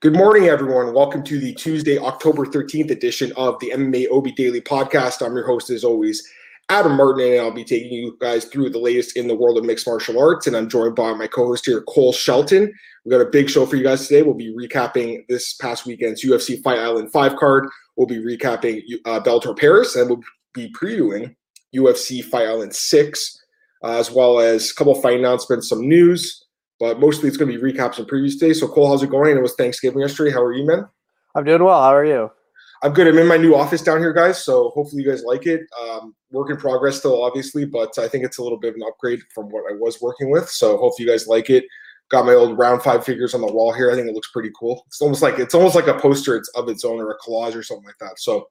Good morning, everyone. Welcome to the Tuesday, October 13th edition of the MMA OB Daily Podcast. I'm your host, as always, Adam Martin, and I'll be taking you guys through the latest in the world of mixed martial arts. And I'm joined by my co host here, Cole Shelton. We've got a big show for you guys today. We'll be recapping this past weekend's UFC Fight Island 5 card. We'll be recapping uh, Bellator Paris, and we'll be previewing UFC Fight Island 6, uh, as well as a couple of fight announcements, some news. But mostly it's going to be recaps from previous days. So, Cole, how's it going? It was Thanksgiving yesterday. How are you, man? I'm doing well. How are you? I'm good. I'm in my new office down here, guys. So hopefully you guys like it. Um, work in progress still, obviously, but I think it's a little bit of an upgrade from what I was working with. So hopefully you guys like it. Got my old round five figures on the wall here. I think it looks pretty cool. It's almost like it's almost like a poster it's of its own or a collage or something like that. So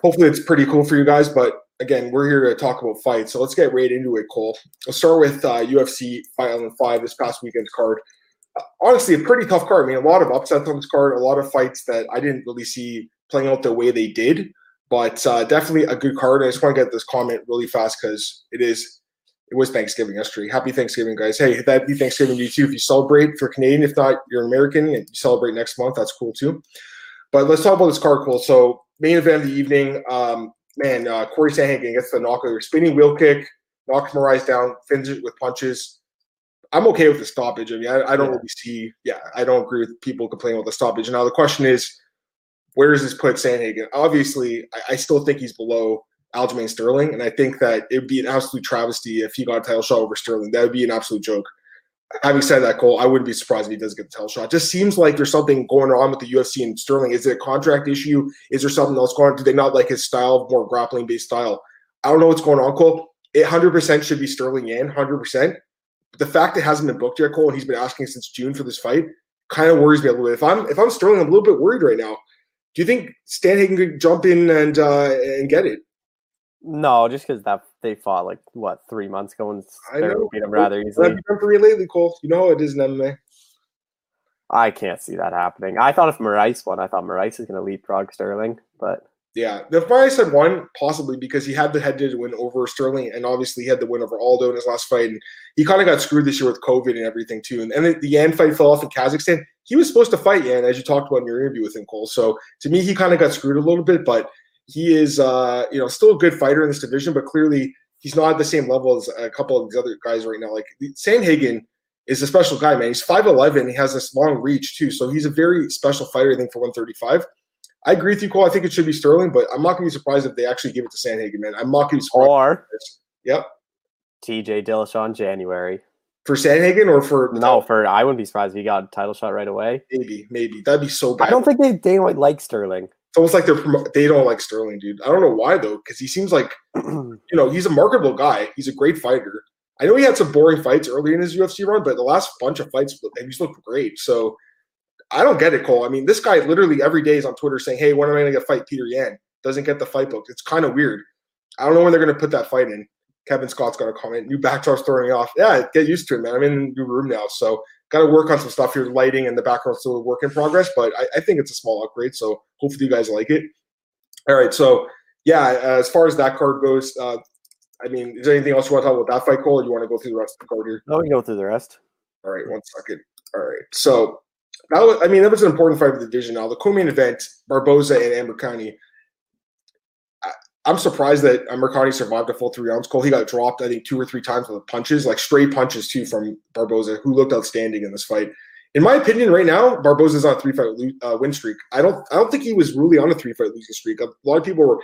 hopefully it's pretty cool for you guys. But again, we're here to talk about fights. So let's get right into it, Cole. Let's start with uh, UFC Fight Island 5 this past weekend's card. Uh, honestly, a pretty tough card. I mean, a lot of upsets on this card, a lot of fights that I didn't really see playing out the way they did, but uh, definitely a good card. I just want to get this comment really fast because it is. It was Thanksgiving yesterday. Happy Thanksgiving, guys. Hey, happy Thanksgiving to you too. If you celebrate for Canadian, if not, you're American and you celebrate next month, that's cool too. But let's talk about this card, Cole. So, main event of the evening, um, man, uh, Cory Sandhagen gets the knockout, spinning wheel kick, knocks Moraes down, finishes it with punches. I'm okay with the stoppage. I mean, I, I don't yeah. really see, yeah, I don't agree with people complaining about the stoppage. Now, the question is, where does this put Sandhagen? Obviously, I, I still think he's below Aljamain Sterling, and I think that it would be an absolute travesty if he got a title shot over Sterling. That would be an absolute joke. Having said that, Cole, I wouldn't be surprised if he does get the title shot. Just seems like there's something going on with the UFC and Sterling. Is it a contract issue? Is there something else going on? Do they not like his style, more grappling based style? I don't know what's going on, Cole. It 100% should be Sterling in, 100%. But the fact it hasn't been booked yet, Cole, and he's been asking since June for this fight, kind of worries me a little bit. If I'm if I'm Sterling, I'm a little bit worried right now do you think Sandhagen could jump in and uh, and get it? No, just because that they fought like what three months ago and I beat him rather easily. I've for you lately, Cole. You know how it is in MMA. I can't see that happening. I thought if Moraes won, I thought Moraes is going to leapfrog Sterling, but yeah, if Moraes had won possibly because he had the head to win over Sterling, and obviously he had the win over Aldo in his last fight, and he kind of got screwed this year with COVID and everything too. And, and the, the Yan fight fell off in Kazakhstan. He was supposed to fight Yan, as you talked about in your interview with him, Cole. So to me, he kind of got screwed a little bit, but he is, uh, you know, still a good fighter in this division, but clearly he's not at the same level as a couple of these other guys right now. Like Sandhagen is a special guy, man. He's 5'11. He has this long reach, too. So he's a very special fighter, I think, for 135. I agree with you, Cole. I think it should be Sterling, but I'm not going to be surprised if they actually give it to Sandhagen, man. I'm not going to be surprised. Or, yep. TJ Dillashaw January. For Sandhagen or for no? For I wouldn't be surprised if he got a title shot right away. Maybe, maybe that'd be so bad. I don't think they they like Sterling. It's almost like they're they don't like Sterling, dude. I don't know why though, because he seems like you know he's a marketable guy. He's a great fighter. I know he had some boring fights early in his UFC run, but the last bunch of fights he's looked great. So I don't get it, Cole. I mean, this guy literally every day is on Twitter saying, "Hey, when am I going to fight Petr Yan?" Doesn't get the fight booked. It's kind of weird. I don't know when they're going to put that fight in. Kevin Scott's got a comment. New backdrop's throwing me off. Yeah, get used to it, man. I'm in a new room now, so got to work on some stuff here. Lighting and the background still a work in progress, but I, I, think it's a small upgrade. So hopefully you guys like it. All right, so yeah, as far as that card goes, uh, I mean, is there anything else you want to talk about that fight, Cole? Or you want to go through the rest of the card here? No, we can go through the rest. All right, one second. All right, so that was, I mean, that was an important fight for the division. Now, the co-main event, Barboza and Amirkhani. I'm surprised that Amirkhani survived a full three rounds. Cole, he got dropped, I think, two or three times with punches, like straight punches too from Barboza, who looked outstanding in this fight. In my opinion, right now, Barboza's on a three fight uh, win streak. I don't, I don't think he was really on a three fight losing streak. A lot of people were.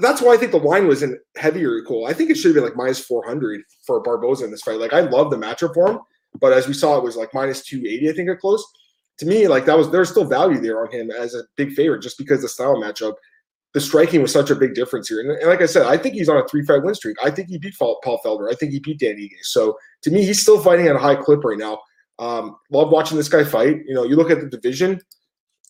That's why I think the line was in heavier. Cole, I think it should have been like minus 400 for Barboza in this fight. Like I love the matchup for him, but as we saw, it was like minus 280. I think it closed to me, like that was there's still value there on him as a big favorite just because the style matchup. The striking was such a big difference here. And, and like I said, I think he's on a three fight win streak. I think he beat Paul Felder. I think he beat Dan Ige. So to me, he's still fighting at a high clip right now. Um, love watching this guy fight. You know, you look at the division,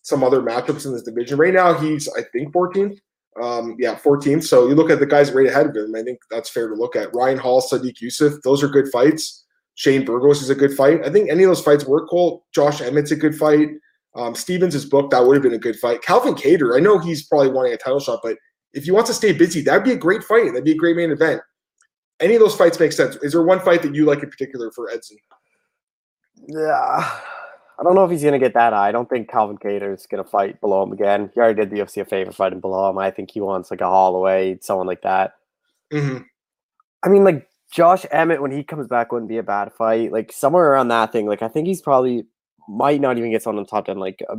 some other matchups in this division. Right now, he's, I think, 14th. Um, yeah, 14th. So you look at the guys right ahead of him. I think that's fair to look at. Ryan Hall, Sodiq Yusuff, those are good fights. Shane Burgos is a good fight. I think any of those fights work. Cole Josh Emmett's a good fight. Um, Stephens is booked. That would have been a good fight. Calvin Kattar, I know he's probably wanting a title shot, but if he wants to stay busy, that'd be a great fight. That'd be a great main event. Any of those fights make sense. Is there one fight that you like in particular for Edson? Yeah. I don't know if he's gonna get that high. I don't think Calvin Kattar is gonna fight below him again. He already did the UFC a favor fighting below him. I think he wants like a Holloway, someone like that. Mm-hmm. I mean, like Josh Emmett when he comes back wouldn't be a bad fight. Like somewhere around that thing. Like I think he's probably might not even get someone the top ten. Like a,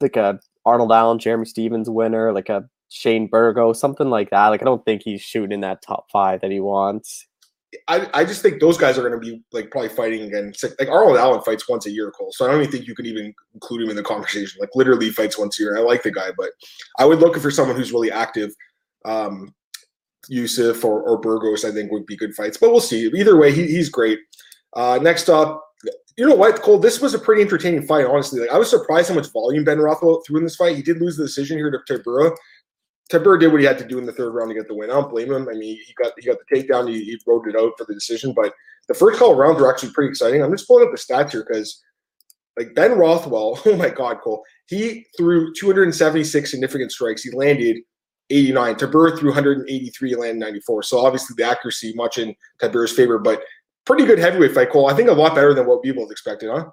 like a Arnold Allen, Jeremy Stephens winner, like a Shane Burgo, something like that. Like I don't think he's shooting in that top five that he wants. I, I just think those guys are going to be like probably fighting again. Like Arnold Allen fights once a year, Cole. So I don't even think you could even include him in the conversation. Like literally fights once a year. I like the guy, but I would look for someone who's really active. Um, Yusuff or, or Burgos, I think would be good fights. But we'll see. Either way, he, he's great. Uh, next up, you know what, Cole? This was a pretty entertaining fight, honestly. Like I was surprised how much volume Ben Rothwell threw in this fight. He did lose the decision here to Tybura, Tybura did what he had to do in the third round to get the win. I don't blame him. I mean, he got he got the takedown. He, he rode it out for the decision. But the first couple rounds were actually pretty exciting. I'm just pulling up the stats here because, like Ben Rothwell, oh my God, Cole, he threw 276 significant strikes. He landed 89. Tybura threw 183, landed 94. So obviously the accuracy much in Tybura's favor, but pretty good heavyweight fight, Cole. I think a lot better than what people expected, huh?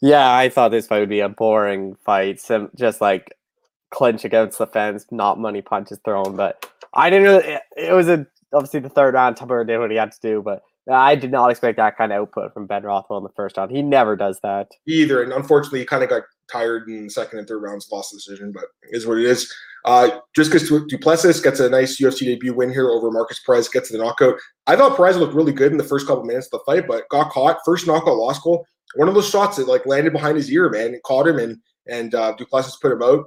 Yeah, I thought this fight would be a boring fight. Some just like clinch against the fence, not money punches thrown. But I didn't really. It, it was a obviously the third round. Tybura did what he had to do, but I did not expect that kind of output from Ben Rothwell in the first round. He never does that either, and unfortunately, he kind of got tired in the second and third rounds, lost the decision. But is what it is. Uh, just because Du Plessis gets a nice UFC debut win here over Marcus Perez, gets the knockout. I thought Perez looked really good in the first couple minutes of the fight, but got caught. First knockout, lost Cole. One of those shots that like landed behind his ear, man. It caught him, and and uh, Du Plessis put him out.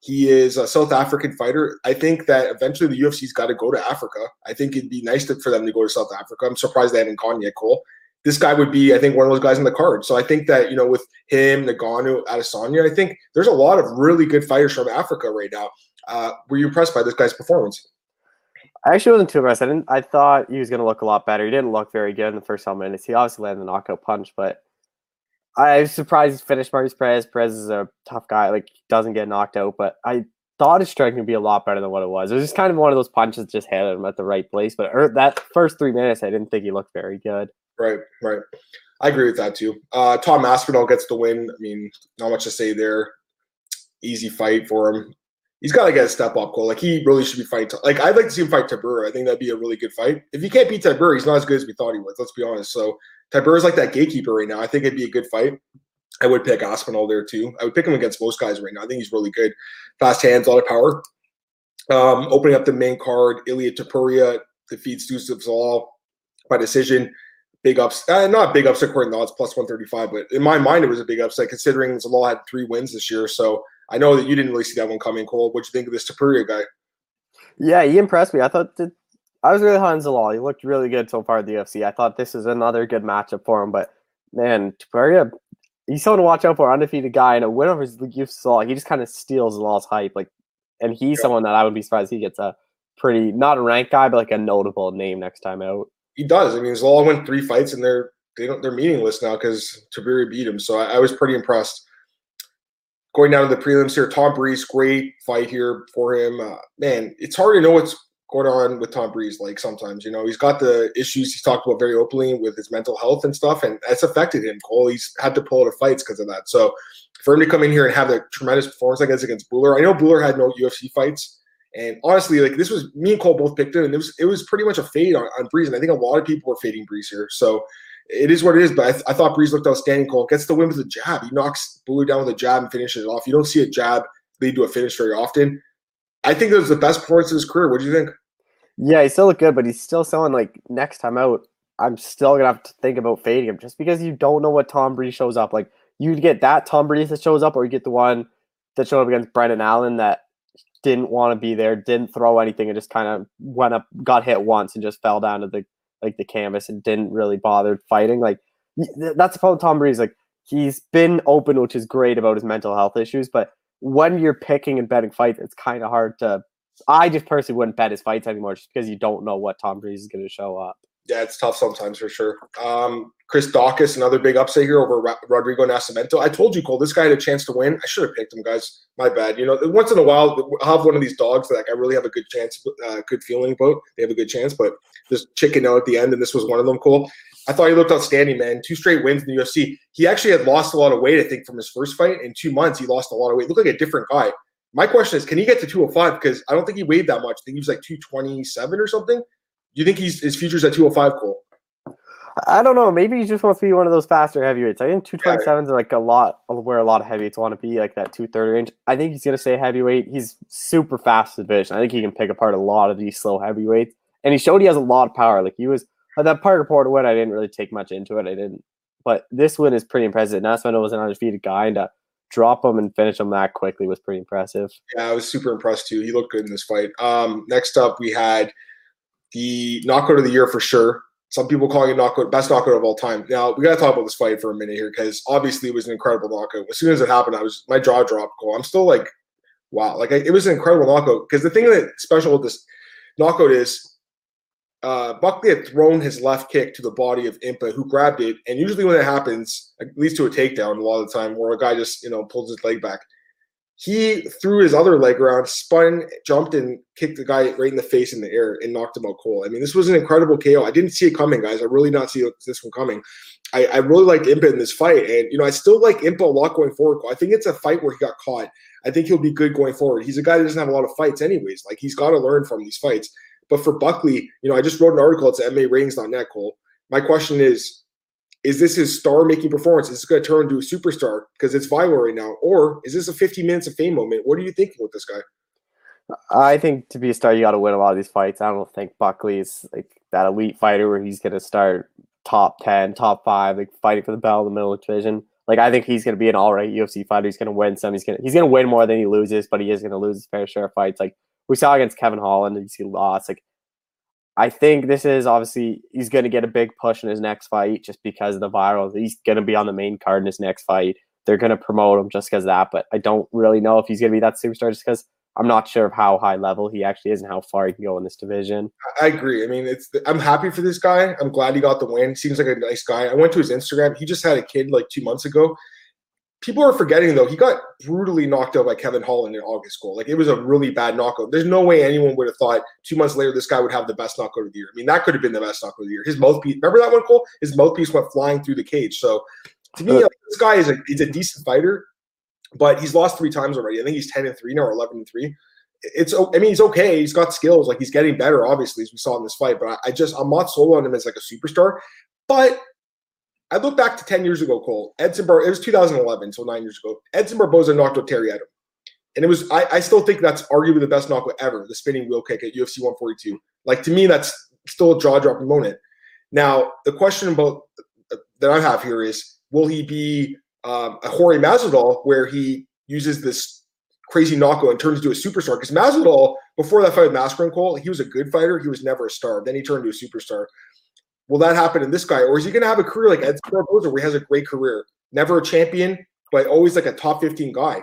He is a South African fighter. I think that eventually the UFC's got to go to Africa. I think it'd be nice to, for them to go to South Africa. I'm surprised they haven't gone yet, Cole. This guy would be, I think, one of those guys in the card. So I think that, you know, with him, Ngannou, Adesanya, I think there's a lot of really good fighters from Africa right now. Uh, were you impressed by this guy's performance? I actually wasn't too impressed. I didn't. I thought he was going to look a lot better. He didn't look very good in the first couple minutes. He obviously landed the knockout punch, but I was surprised he finished Marcus Perez. Perez is a tough guy. Like doesn't get knocked out, but I thought his striking would be a lot better than what it was. It was just kind of one of those punches that just hit him at the right place. But er, that first three minutes, I didn't think he looked very good. Right, right. I agree with that too. Uh, Tom Aspinall gets the win. I mean, not much to say there. Easy fight for him. He's got to get a step up Cole. Like he really should be fighting. Like I'd like to see him fight Tybura. I think that'd be a really good fight. If he can't beat Tybura, he's not as good as we thought he was. Let's be honest. So Tybura's like that gatekeeper right now. I think it'd be a good fight. I would pick Aspinall there too. I would pick him against most guys right now. I think he's really good. Fast hands, a lot of power. Um, opening up the main card, Ilia Topuria defeats Youssef Zalal by decision. Big ups, uh, not big upset according to odds, plus 135, but in my mind, it was a big upset considering Zalal had three wins this year. So I know that you didn't really see that one coming, Cole. What'd you think of this Topuria guy? Yeah, he impressed me. I thought that I was really high on Zalal. He looked really good so far at the UFC. I thought this is another good matchup for him, but man, Topuria he's someone to watch out for. Undefeated guy and a win over Saw. He just kind of steals Law's hype. Like, and he's yeah. someone that I would be surprised he gets a pretty not a ranked guy, but like a notable name next time out. He does. I mean, Zalal went three fights and they're they don't they're meaningless now because Topuria beat him. So I, I, was pretty impressed. Going down to the prelims here, Tom Breese, great fight here for him. Uh, man, it's hard to know what's going on with Tom Breese. Like sometimes, you know, he's got the issues he's talked about very openly with his mental health and stuff, and that's affected him. Cole, he's had to pull out of fights because of that. So for him to come in here and have a tremendous performance like this against Bhullar, I know Bhullar had no UFC fights, and honestly, like this was me and Cole both picked him, and it was it was pretty much a fade on, on Breese, and I think a lot of people were fading Breese here. So. It is what it is, but I, th- I thought Breese looked outstanding. Cole gets the win with a jab. He knocks Bhullar down with a jab and finishes it off. You don't see a jab lead to a finish very often. I think it was the best performance of his career. What do you think? Yeah, he still look good, but he's still selling like next time out. I'm still gonna have to think about fading him just because you don't know what Tom Breese shows up. Like you get that Tom Breese that shows up, or you get the one that showed up against Brendan Allen that didn't want to be there, didn't throw anything, and just kind of went up, got hit once, and just fell down to the like the canvas and didn't really bother fighting. Like that's the problem. Tom Breese's like he's been open, which is great about his mental health issues, but when you're picking and betting fights, it's kind of hard to I just personally wouldn't bet his fights anymore just because you don't know what Tom Breese is going to show up. Yeah, it's tough sometimes for sure. Um, Chris Daukaus, another big upset here over Ra- Rodrigo Nascimento. I told you, Cole, this guy had a chance to win. I should have picked him, guys. My bad. You know, once in a while, I'll have one of these dogs that like, I really have a good chance, uh, good feeling about. They have a good chance, but just chicken out at the end, and this was one of them, Cole. I thought he looked outstanding, man. Two straight wins in the UFC. He actually had lost a lot of weight, I think, from his first fight. In two months, he lost a lot of weight. Looked like a different guy. My question is, can he get to 205? Because I don't think he weighed that much. I think he was like 227 or something. Do you think he's his future's at 205, Cole? I don't know. Maybe he just wants to be one of those faster heavyweights. I think 227 is like a lot where a lot of heavyweights want to be, like that 230 range. I think he's going to stay heavyweight. He's super fast division. I think he can pick apart a lot of these slow heavyweights. And he showed he has a lot of power. Like he was that Parker Porter win, I didn't really take much into it. I didn't. But this win is pretty impressive. Nascimento was an undefeated guy, and to drop him and finish him that quickly was pretty impressive. Yeah, I was super impressed too. He looked good in this fight. Um, next up, we had the knockout of the year for sure. Some people calling it knockout, best knockout of all time. Now we got to talk about this fight for a minute here because obviously it was an incredible knockout. As soon as it happened, I was my jaw dropped. Cool. I'm still like, wow, like I, it was an incredible knockout. Because the thing that's special with this knockout is uh, Buckley had thrown his left kick to the body of Impa, who grabbed it. And usually when that happens, it leads to a takedown a lot of the time, where a guy just you know pulls his leg back he threw his other leg around, spun, jumped, and kicked the guy right in the face in the air and knocked him out cold. I mean, this was an incredible KO. I didn't see it coming, guys. I really not see this one coming. I, I really liked Impa in this fight, and you know, I still like Impa a lot going forward. I think it's a fight where he got caught. I think he'll be good going forward. He's a guy that doesn't have a lot of fights, anyways. Like he's got to learn from these fights. But for Buckley, you know, I just wrote an article. It's at MMAratings.net, Cole. My question is, is this his star making performance? Is this going to turn into a superstar because it's viral right now? Or is this a 15 minutes of fame moment? What are you thinking with this guy? I think to be a star, you got to win a lot of these fights. I don't think Buckley is like that elite fighter where he's going to start top 10, top five, like fighting for the belt in the middle of the division. Like I think he's going to be an all right UFC fighter. He's going to win some. He's going to he's going to win more than he loses, but he is going to lose his fair share of fights. Like we saw against Kevin Holland, he lost. Like I think this is obviously he's going to get a big push in his next fight just because of the viral. He's going to be on the main card in his next fight. They're going to promote him just because of that. But I don't really know if he's going to be that superstar just because I'm not sure of how high level he actually is and how far he can go in this division. I agree. I mean, it's I'm happy for this guy. I'm glad he got the win. Seems like a nice guy. I went to his Instagram. He just had a kid like two months ago, people are forgetting though he got brutally knocked out by Kevin Holland in August Cole. Like it was a really bad knockout. There's no way anyone would have thought two months later this guy would have the best knockout of the year. I mean that could have been the best knockout of the year. His mouthpiece, remember that one, Cole? His mouthpiece went flying through the cage. So to me, like, this guy is a he's a decent fighter, but he's lost three times already. I think he's ten and three now or eleven and three. It's I mean he's okay. He's got skills. Like he's getting better, obviously, as we saw in this fight. But I, I just I'm not sold on him as like a superstar. But I look back to 10 years ago, Cole. Edson Bar, it was 2011, so nine years ago. Edson Barboza knocked out Terry Etim. And it was, I, I still think that's arguably the best knockout ever, the spinning wheel kick at UFC 142. Like, to me, that's still a jaw dropping moment. Now, the question about that I have here is will he be um, a Jorge Masvidal where he uses this crazy knockout and turns into a superstar? Because Masvidal, before that fight with Mascar Cole, he was a good fighter. He was never a star. Then he turned into a superstar. Will that happen in this guy, or is he going to have a career like Ed Barboza, where he has a great career, never a champion, but always like a top fifteen guy?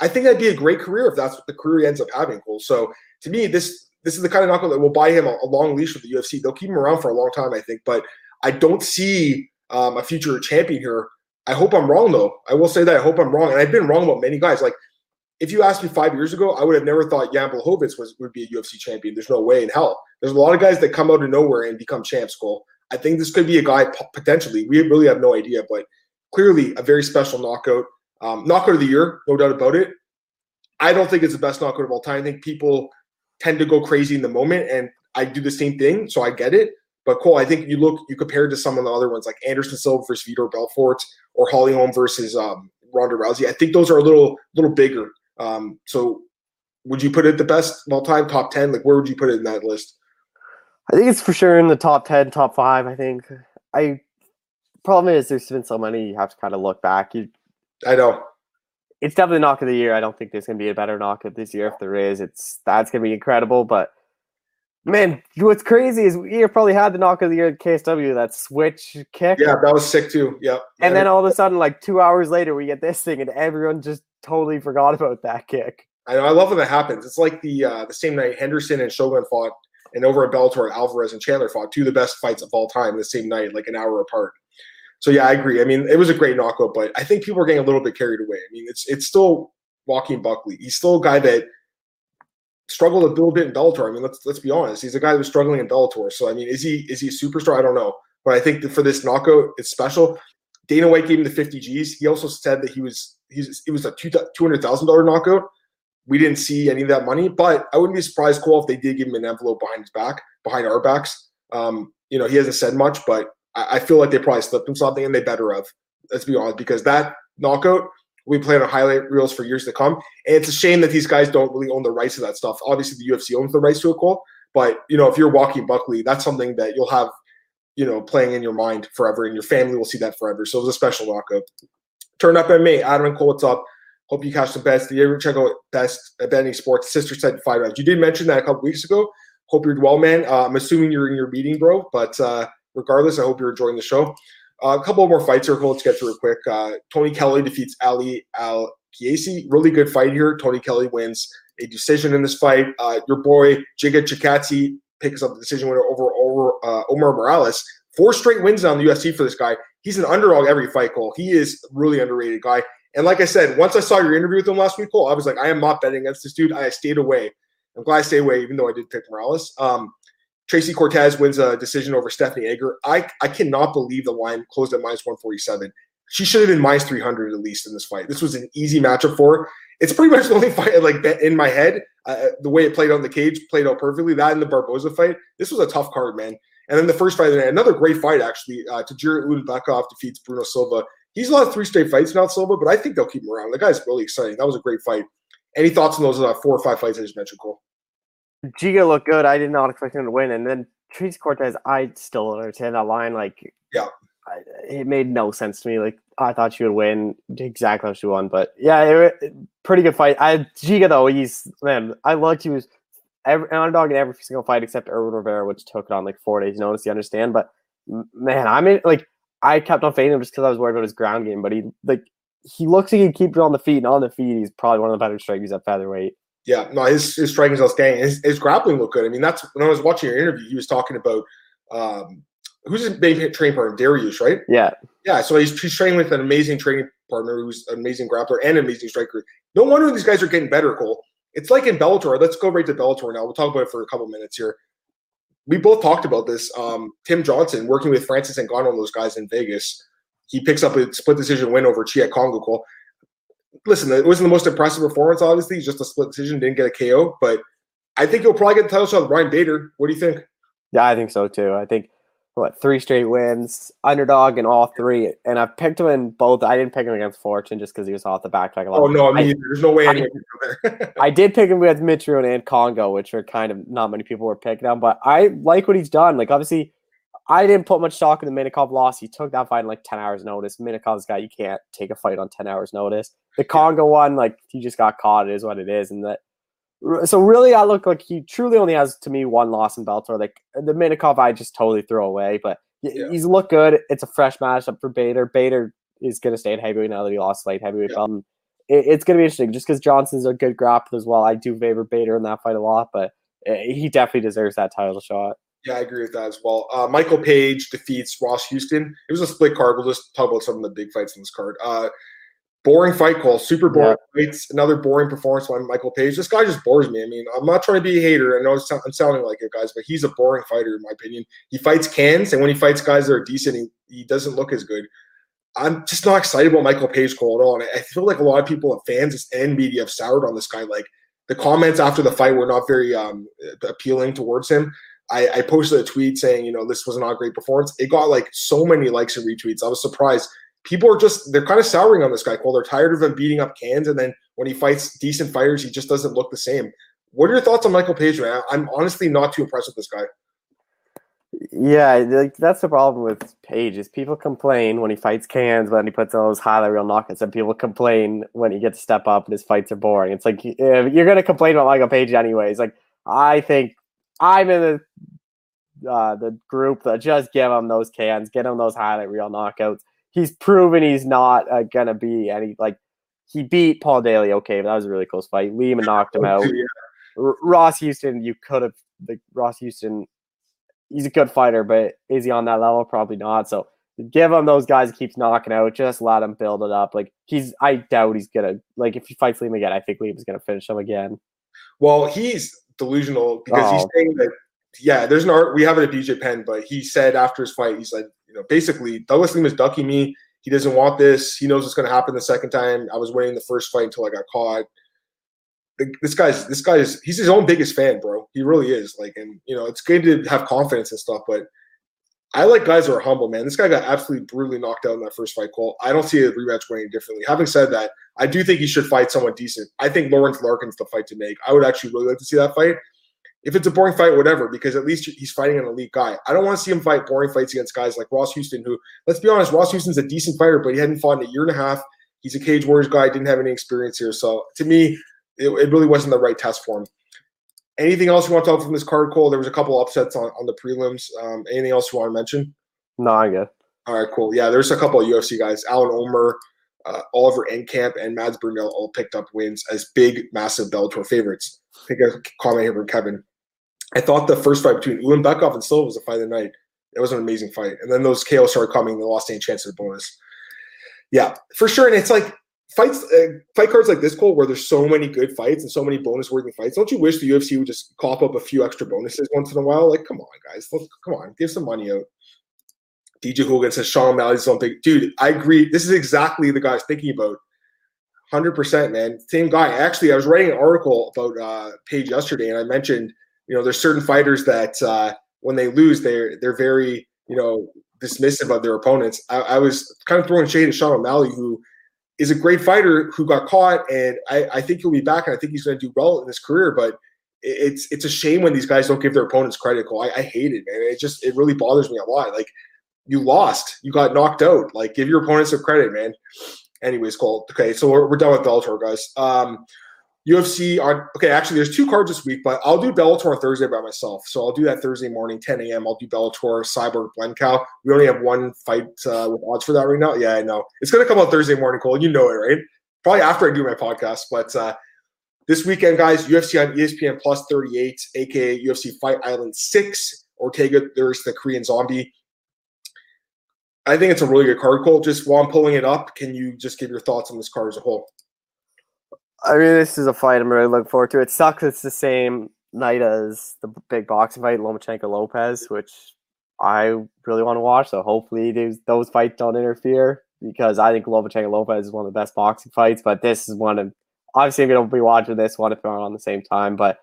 I think that'd be a great career if that's what the career he ends up having. Cole. So to me, this this is the kind of knockout that will buy him a, a, long leash with the UFC. They'll keep him around for a long time, I think, but I don't see um, a future champion here. I hope I'm wrong though. I will say that I hope I'm wrong, and I've been wrong about many guys. Like if you asked me five years ago, I would have never thought Jan Blachowicz was would be a UFC champion. There's no way in hell. There's a lot of guys that come out of nowhere and become champs. Cole. I think this could be a guy potentially. We really have no idea, but clearly a very special knockout. Um, knockout of the year, no doubt about it. I don't think it's the best knockout of all time. I think people tend to go crazy in the moment, and I do the same thing, so I get it. But Cole, I think you look, you compare to some of the other ones like Anderson Silva versus Vitor Belfort or Holly Holm versus um, Ronda Rousey. I think those are a little, little bigger. Um, so, would you put it the best of all time, top ten? Like, where would you put it in that list? I think it's for sure in the top ten, top five. I think. I problem is there's been so many. You have to kind of look back. You, I know. It's definitely knock of the year. I don't think there's gonna be a better knock of this year. If there is, it's that's gonna be incredible. But man, what's crazy is we probably had the knock of the year at KSW, that switch kick. Yeah, that was sick too. Yep. And then all of a sudden, like two hours later, we get this thing, and everyone just totally forgot about that kick. I know. I love when that happens. It's like the uh, the same night Henderson and Shogun fought and over at Bellator, Alvarez and Chandler fought two of the best fights of all time the same night, like an hour apart. So yeah, I agree. I mean, it was a great knockout, but I think people are getting a little bit carried away. I mean, it's it's still Joaquin Buckley. He's still a guy that struggled a little bit in Bellator. I mean, let's let's be honest. He's a guy that was struggling in Bellator. So I mean, is he is he a superstar? I don't know. but I think for this knockout, it's special. Dana White gave him the 50 G's. He also said that he was he's it was a two hundred thousand dollar knockout. We didn't see any of that money, but I wouldn't be surprised, Cole, if they did give him an envelope behind his back, behind our backs. Um, you know, he hasn't said much, but I, I feel like they probably slipped him something, and they better have. Let's be honest, because that knockout we plan on highlight reels for years to come. And it's a shame that these guys don't really own the rights to that stuff. Obviously, the UFC owns the rights to Cole. But you know, if you're Joaquin Buckley, that's something that you'll have, you know, playing in your mind forever, and your family will see that forever. So it was a special knockout. Turn up MMA, Adam and Cole, what's up? Hope you catch the best. You ever check out best at betting sports sister site five rounds? You did mention that a couple weeks ago. Hope you're well, man. Uh, I'm assuming you're in your meeting, bro. But uh, regardless, I hope you're enjoying the show. Uh, a couple more fights here. Let's get through quick. Uh, Tony Kelly defeats Ali Al Kiesi. Really good fight here. Tony Kelly wins a decision in this fight. Uh, your boy Giga Chikadze picks up the decision winner over, over uh, Omar Morales. Four straight wins on the UFC for this guy. He's an underdog every fight, Cole. He is really underrated guy. And like I said, once I saw your interview with him last week, Cole, I was like, I am not betting against this dude. I stayed away. I'm glad I stayed away, even though I did pick Morales. Um, Tracy Cortez wins a decision over Stephanie Egger. I, I cannot believe the line closed at minus 147. She should have been minus 300 at least in this fight. This was an easy matchup for her. It's pretty much the only fight like in my head. Uh, the way it played on the cage played out perfectly. That and the Barboza fight. This was a tough card, man. And then the first fight of the night, another great fight actually. Uh, Tagir Ulanbekov defeats Bruno Silva. He's lost three straight fights now, Silva, but I think they'll keep him around. The guy's really exciting. That was a great fight. Any thoughts on those uh, four or five fights I just mentioned, Cole? Giga looked good. I did not expect him to win, and then Tracy Cortez. I still don't understand that line. Like, yeah, I, it made no sense to me. Like, I thought she would win exactly how she won, but yeah, it, it, pretty good fight. I Giga though, he's man. I liked he was every, underdog in every single fight except Irwin Rivera, which took it on like four days notice. You understand, but man, I mean, like I kept on fading him just because I was worried about his ground game. But he like he looks like he keeps it on the feet, and on the feet, he's probably one of the better strikers at featherweight. Yeah, no, his his striking is outstanding. His, his grappling looked good. I mean, that's when I was watching your interview, he was talking about um, who's his main training partner, Darius, right? Yeah, yeah. So he's he's training with an amazing training partner who's an amazing grappler and an amazing striker. No wonder these guys are getting better, Cole. It's like in Bellator. Let's go right to Bellator now. We'll talk about it for a couple minutes here. We both talked about this. Um, Tim Johnson working with Francis Ngannou and those guys in Vegas. He picks up a split decision win over Chia. Cole listen, it wasn't the most impressive performance, obviously. Just a split decision, didn't get a KO, but I think he'll probably get the title shot with Ryan Bader. What do you think? Yeah, I think so too. I think what three straight wins, underdog in all three, and I picked him in both. I didn't pick him against Fortune just because he was off the back. Like a lot oh no, I mean, there's no way I, I did pick him with Mitrione and Kongo, which are kind of not many people were picking him, but I like what he's done. Like obviously, I didn't put much stock in the Minakov loss. He took that fight in like 10 hours notice. Minakov's guy, you can't take a fight on 10 hours notice. The Kongo one, like he just got caught. It is what it is. And that so really I look like he truly only has to me one loss in Bellator. Like the Minakov I just totally throw away. But yeah. he's looked good. It's a fresh matchup for Bader. Bader is gonna stay in heavyweight now that he lost light heavyweight yeah. belt. It, it's gonna be interesting just because Johnson's a good grappler as well. I do favor Bader in that fight a lot, but eh, he definitely deserves that title shot. Yeah, I agree with that as well. Uh, Michael Page defeats Ross Houston. It was a split card. We'll just talk about some of the big fights in this card. Uh, boring fight Cole, super boring yeah. fights. Another boring performance by Michael Page. This guy just bores me. I mean, I'm not trying to be a hater. I know I'm sounding like it, guys, but he's a boring fighter in my opinion. He fights cans, and when he fights guys that are decent, he, he doesn't look as good. I'm just not excited about Michael Page Cole at all. And I feel like a lot of people, fans and media, have soured on this guy. Like the comments after the fight were not very um, appealing towards him. I, I, posted a tweet saying, you know, this was not a great performance. It got like so many likes and retweets. I was surprised. People are just they're kind of souring on this guy. Well, they're tired of him beating up cans, and then when he fights decent fighters, he just doesn't look the same. What are your thoughts on Michael Page, man? I'm honestly not too impressed with this guy. Yeah, like that's the problem with Page is people complain when he fights cans, when he puts on those highlight reel knockouts, and people complain when he gets to step up and his fights are boring. It's like you're gonna complain about Michael Page anyways. Like I think I'm in the uh, the group that just give him those cans, get him those highlight reel knockouts. He's proven he's not uh, gonna be any like he beat Paul Daley. Okay, but that was a really close fight. Lima knocked him out. R- Ross Houston, you could have like Ross Houston. He's a good fighter, but is he on that level? Probably not. So give him those guys he keeps knocking out. Just let him build it up. Like he's, I doubt he's gonna like if he fights Lima again. I think Lima's gonna finish him again. Well, he's delusional because oh. he's saying that yeah, there's an art. We have it at BJ Penn, but he said after his fight, he's like, basically Douglas Lima's ducking me. He doesn't want this. He knows what's going to happen the second time. I was winning the first fight until I got caught. This guy's this guy is he's his own biggest fan, bro. He really is. Like, and you know, it's good to have confidence and stuff, but I like guys who are humble, man. This guy got absolutely brutally knocked out in that first fight, Cole. I don't see a rematch going any differently. Having said that, I do think he should fight someone decent. I think Lorenz Larkin's the fight to make. I would actually really like to see that fight. If it's a boring fight, whatever, because at least he's fighting an elite guy. I don't want to see him fight boring fights against guys like Ross Houston, who, let's be honest, Ross Houston's a decent fighter, but he hadn't fought in a year and a half. He's a Cage Warriors guy, didn't have any experience here. So to me, it, it really wasn't the right test for him. Anything else you want to talk from this card, Cole? There was a couple upsets on, on the prelims. Um, anything else you want to mention? No, I'm good. All right, cool. Yeah, there's a couple of UFC guys. Alan Omer, uh, Oliver Enkamp, and Mads Burnell all picked up wins as big, massive Bellator favorites. I think a comment here from Kevin. I thought the first fight between Ulanbekov and Silva was a fight of the night. It was an amazing fight. And then those KO started coming. They lost any chance of the bonus. Yeah, for sure. And it's like fights, uh, fight cards like this, Cole, where there's so many good fights and so many bonus worthy fights. Don't you wish the UFC would just cop up a few extra bonuses once in a while? Like, come on, guys. Come on, give some money out. DJ Hogan says Sean O'Malley's big dude. I agree. This is exactly the guy I was thinking about. Hundred percent, man. Same guy. Actually, I was writing an article about uh, Page yesterday, and I mentioned, you know, there's certain fighters that uh, when they lose, they're they're very, you know, dismissive of their opponents. I, I was kind of throwing shade at Sean O'Malley, who is a great fighter who got caught, and I, I think he'll be back, and I think he's going to do well in his career. But it's it's a shame when these guys don't give their opponents credit. I, I hate it, man. It just it really bothers me a lot. Like you lost. You got knocked out. Like, give your opponents some credit, man. Anyways, Cole. Okay, so we're, we're done with Bellator, guys. Um, UFC on okay. Actually, there's two cards this week, but I'll do Bellator on Thursday by myself. So I'll do that Thursday morning, 10 a.m. I'll do Bellator, Cyborg, Blencowe. We only have one fight uh, with odds for that right now. Yeah, I know. It's gonna come out Thursday morning, Cole. You know it, right? Probably after I do my podcast. But uh, this weekend, guys, UFC on ESPN Plus 38, aka UFC Fight Island 6. Ortega, there's the Korean Zombie. I think it's a really good card, Cole. Just while I'm pulling it up, can you just give your thoughts on this card as a whole? I mean, this is a fight I'm really looking forward to. It sucks it's the same night as the big boxing fight, Lomachenko Lopez, which I really want to watch. So hopefully those, fights don't interfere because I think Lomachenko Lopez is one of the best boxing fights. But this is one of obviously I'm going to be watching this one if they're on the same time. But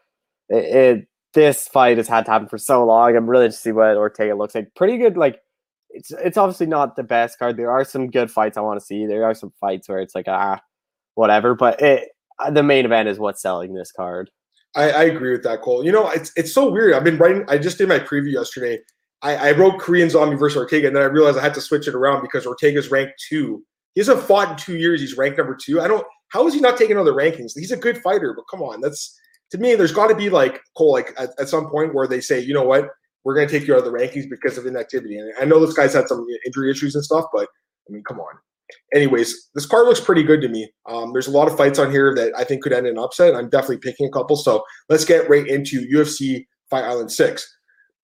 it, it this fight has had to happen for so long. I'm really to see what Ortega looks like. Pretty good, like it's it's obviously not the best card. There are some good fights I want to see. There are some fights where it's like ah, whatever. But it, Uh, the main event is what's selling this card. I, I, agree with that, Cole. You know, it's it's so weird. I've been writing. I just did my preview yesterday. I, I wrote Korean Zombie versus Ortega, and then I realized I had to switch it around because Ortega's ranked two. He hasn't fought in two years. He's ranked number two. I don't. How is he not taking other rankings? He's a good fighter, but come on, that's to me. There's got to be like Cole, like at, at some point where they say, you know what, we're going to take you out of the rankings because of inactivity. And I know this guy's had some injury issues and stuff, but I mean, come on. Anyways, this card looks pretty good to me. Um, there's a lot of fights on here that I think could end in upset. I'm definitely picking a couple. So let's get right into UFC Fight Island 6.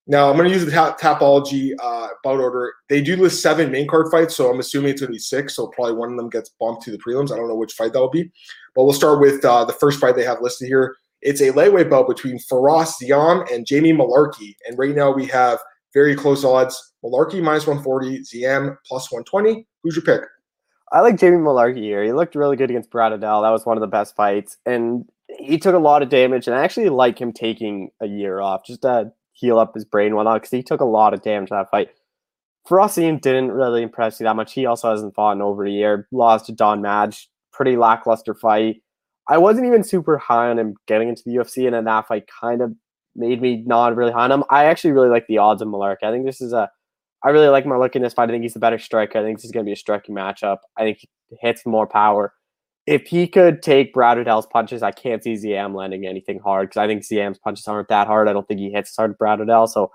Now, I'm going to use the tap- Tapology uh, bout order. They do list seven main card fights, so I'm assuming it's going to be six. So probably one of them gets bumped to the prelims. I don't know which fight that will be. But we'll start with uh, the first fight they have listed here. It's a lightweight bout between Fares Ziam and Jamie Mullarkey. And right now we have very close odds. Mullarkey minus 140, Ziam plus 120. Who's your pick? I like Jamie Mullarkey here. He looked really good against Brad Riddell. That was one of the best fights. And he took a lot of damage. And I actually like him taking a year off just to heal up his brain whatnot because he took a lot of damage that fight. Fares Ziam didn't really impress me that much. He also hasn't fought in over a year. Lost to Don Madge. Pretty lackluster fight. I wasn't even super high on him getting into the UFC, and then that fight kind of made me not really high on him. I actually really like the odds of Mullarkey. I think this is a, I really like Mullarkey in this fight. I think he's the better striker. I think this is going to be a striking matchup. I think he hits more power. If he could take Brad Riddell's punches, I can't see Ziam landing anything hard because I think Ziam's punches aren't that hard. I don't think he hits hard as Brad Odell. So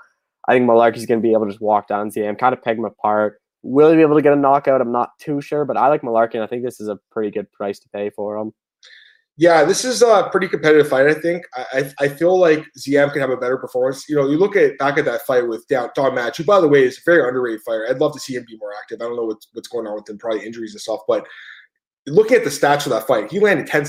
I think Mullarkey's going to be able to just walk down Ziam, kind of peg him apart. Will he be able to get a knockout? I'm not too sure, but I like Mullarkey, and I think this is a pretty good price to pay for him. Yeah, this is a pretty competitive fight. I think I, I feel like Ziam can have a better performance. You know, you look at back at that fight with Don Madge, who by the way is a very underrated fighter. I'd love to see him be more active. I don't know what's what's going on with him, probably injuries and stuff. But looking at the stats for that fight, he landed 10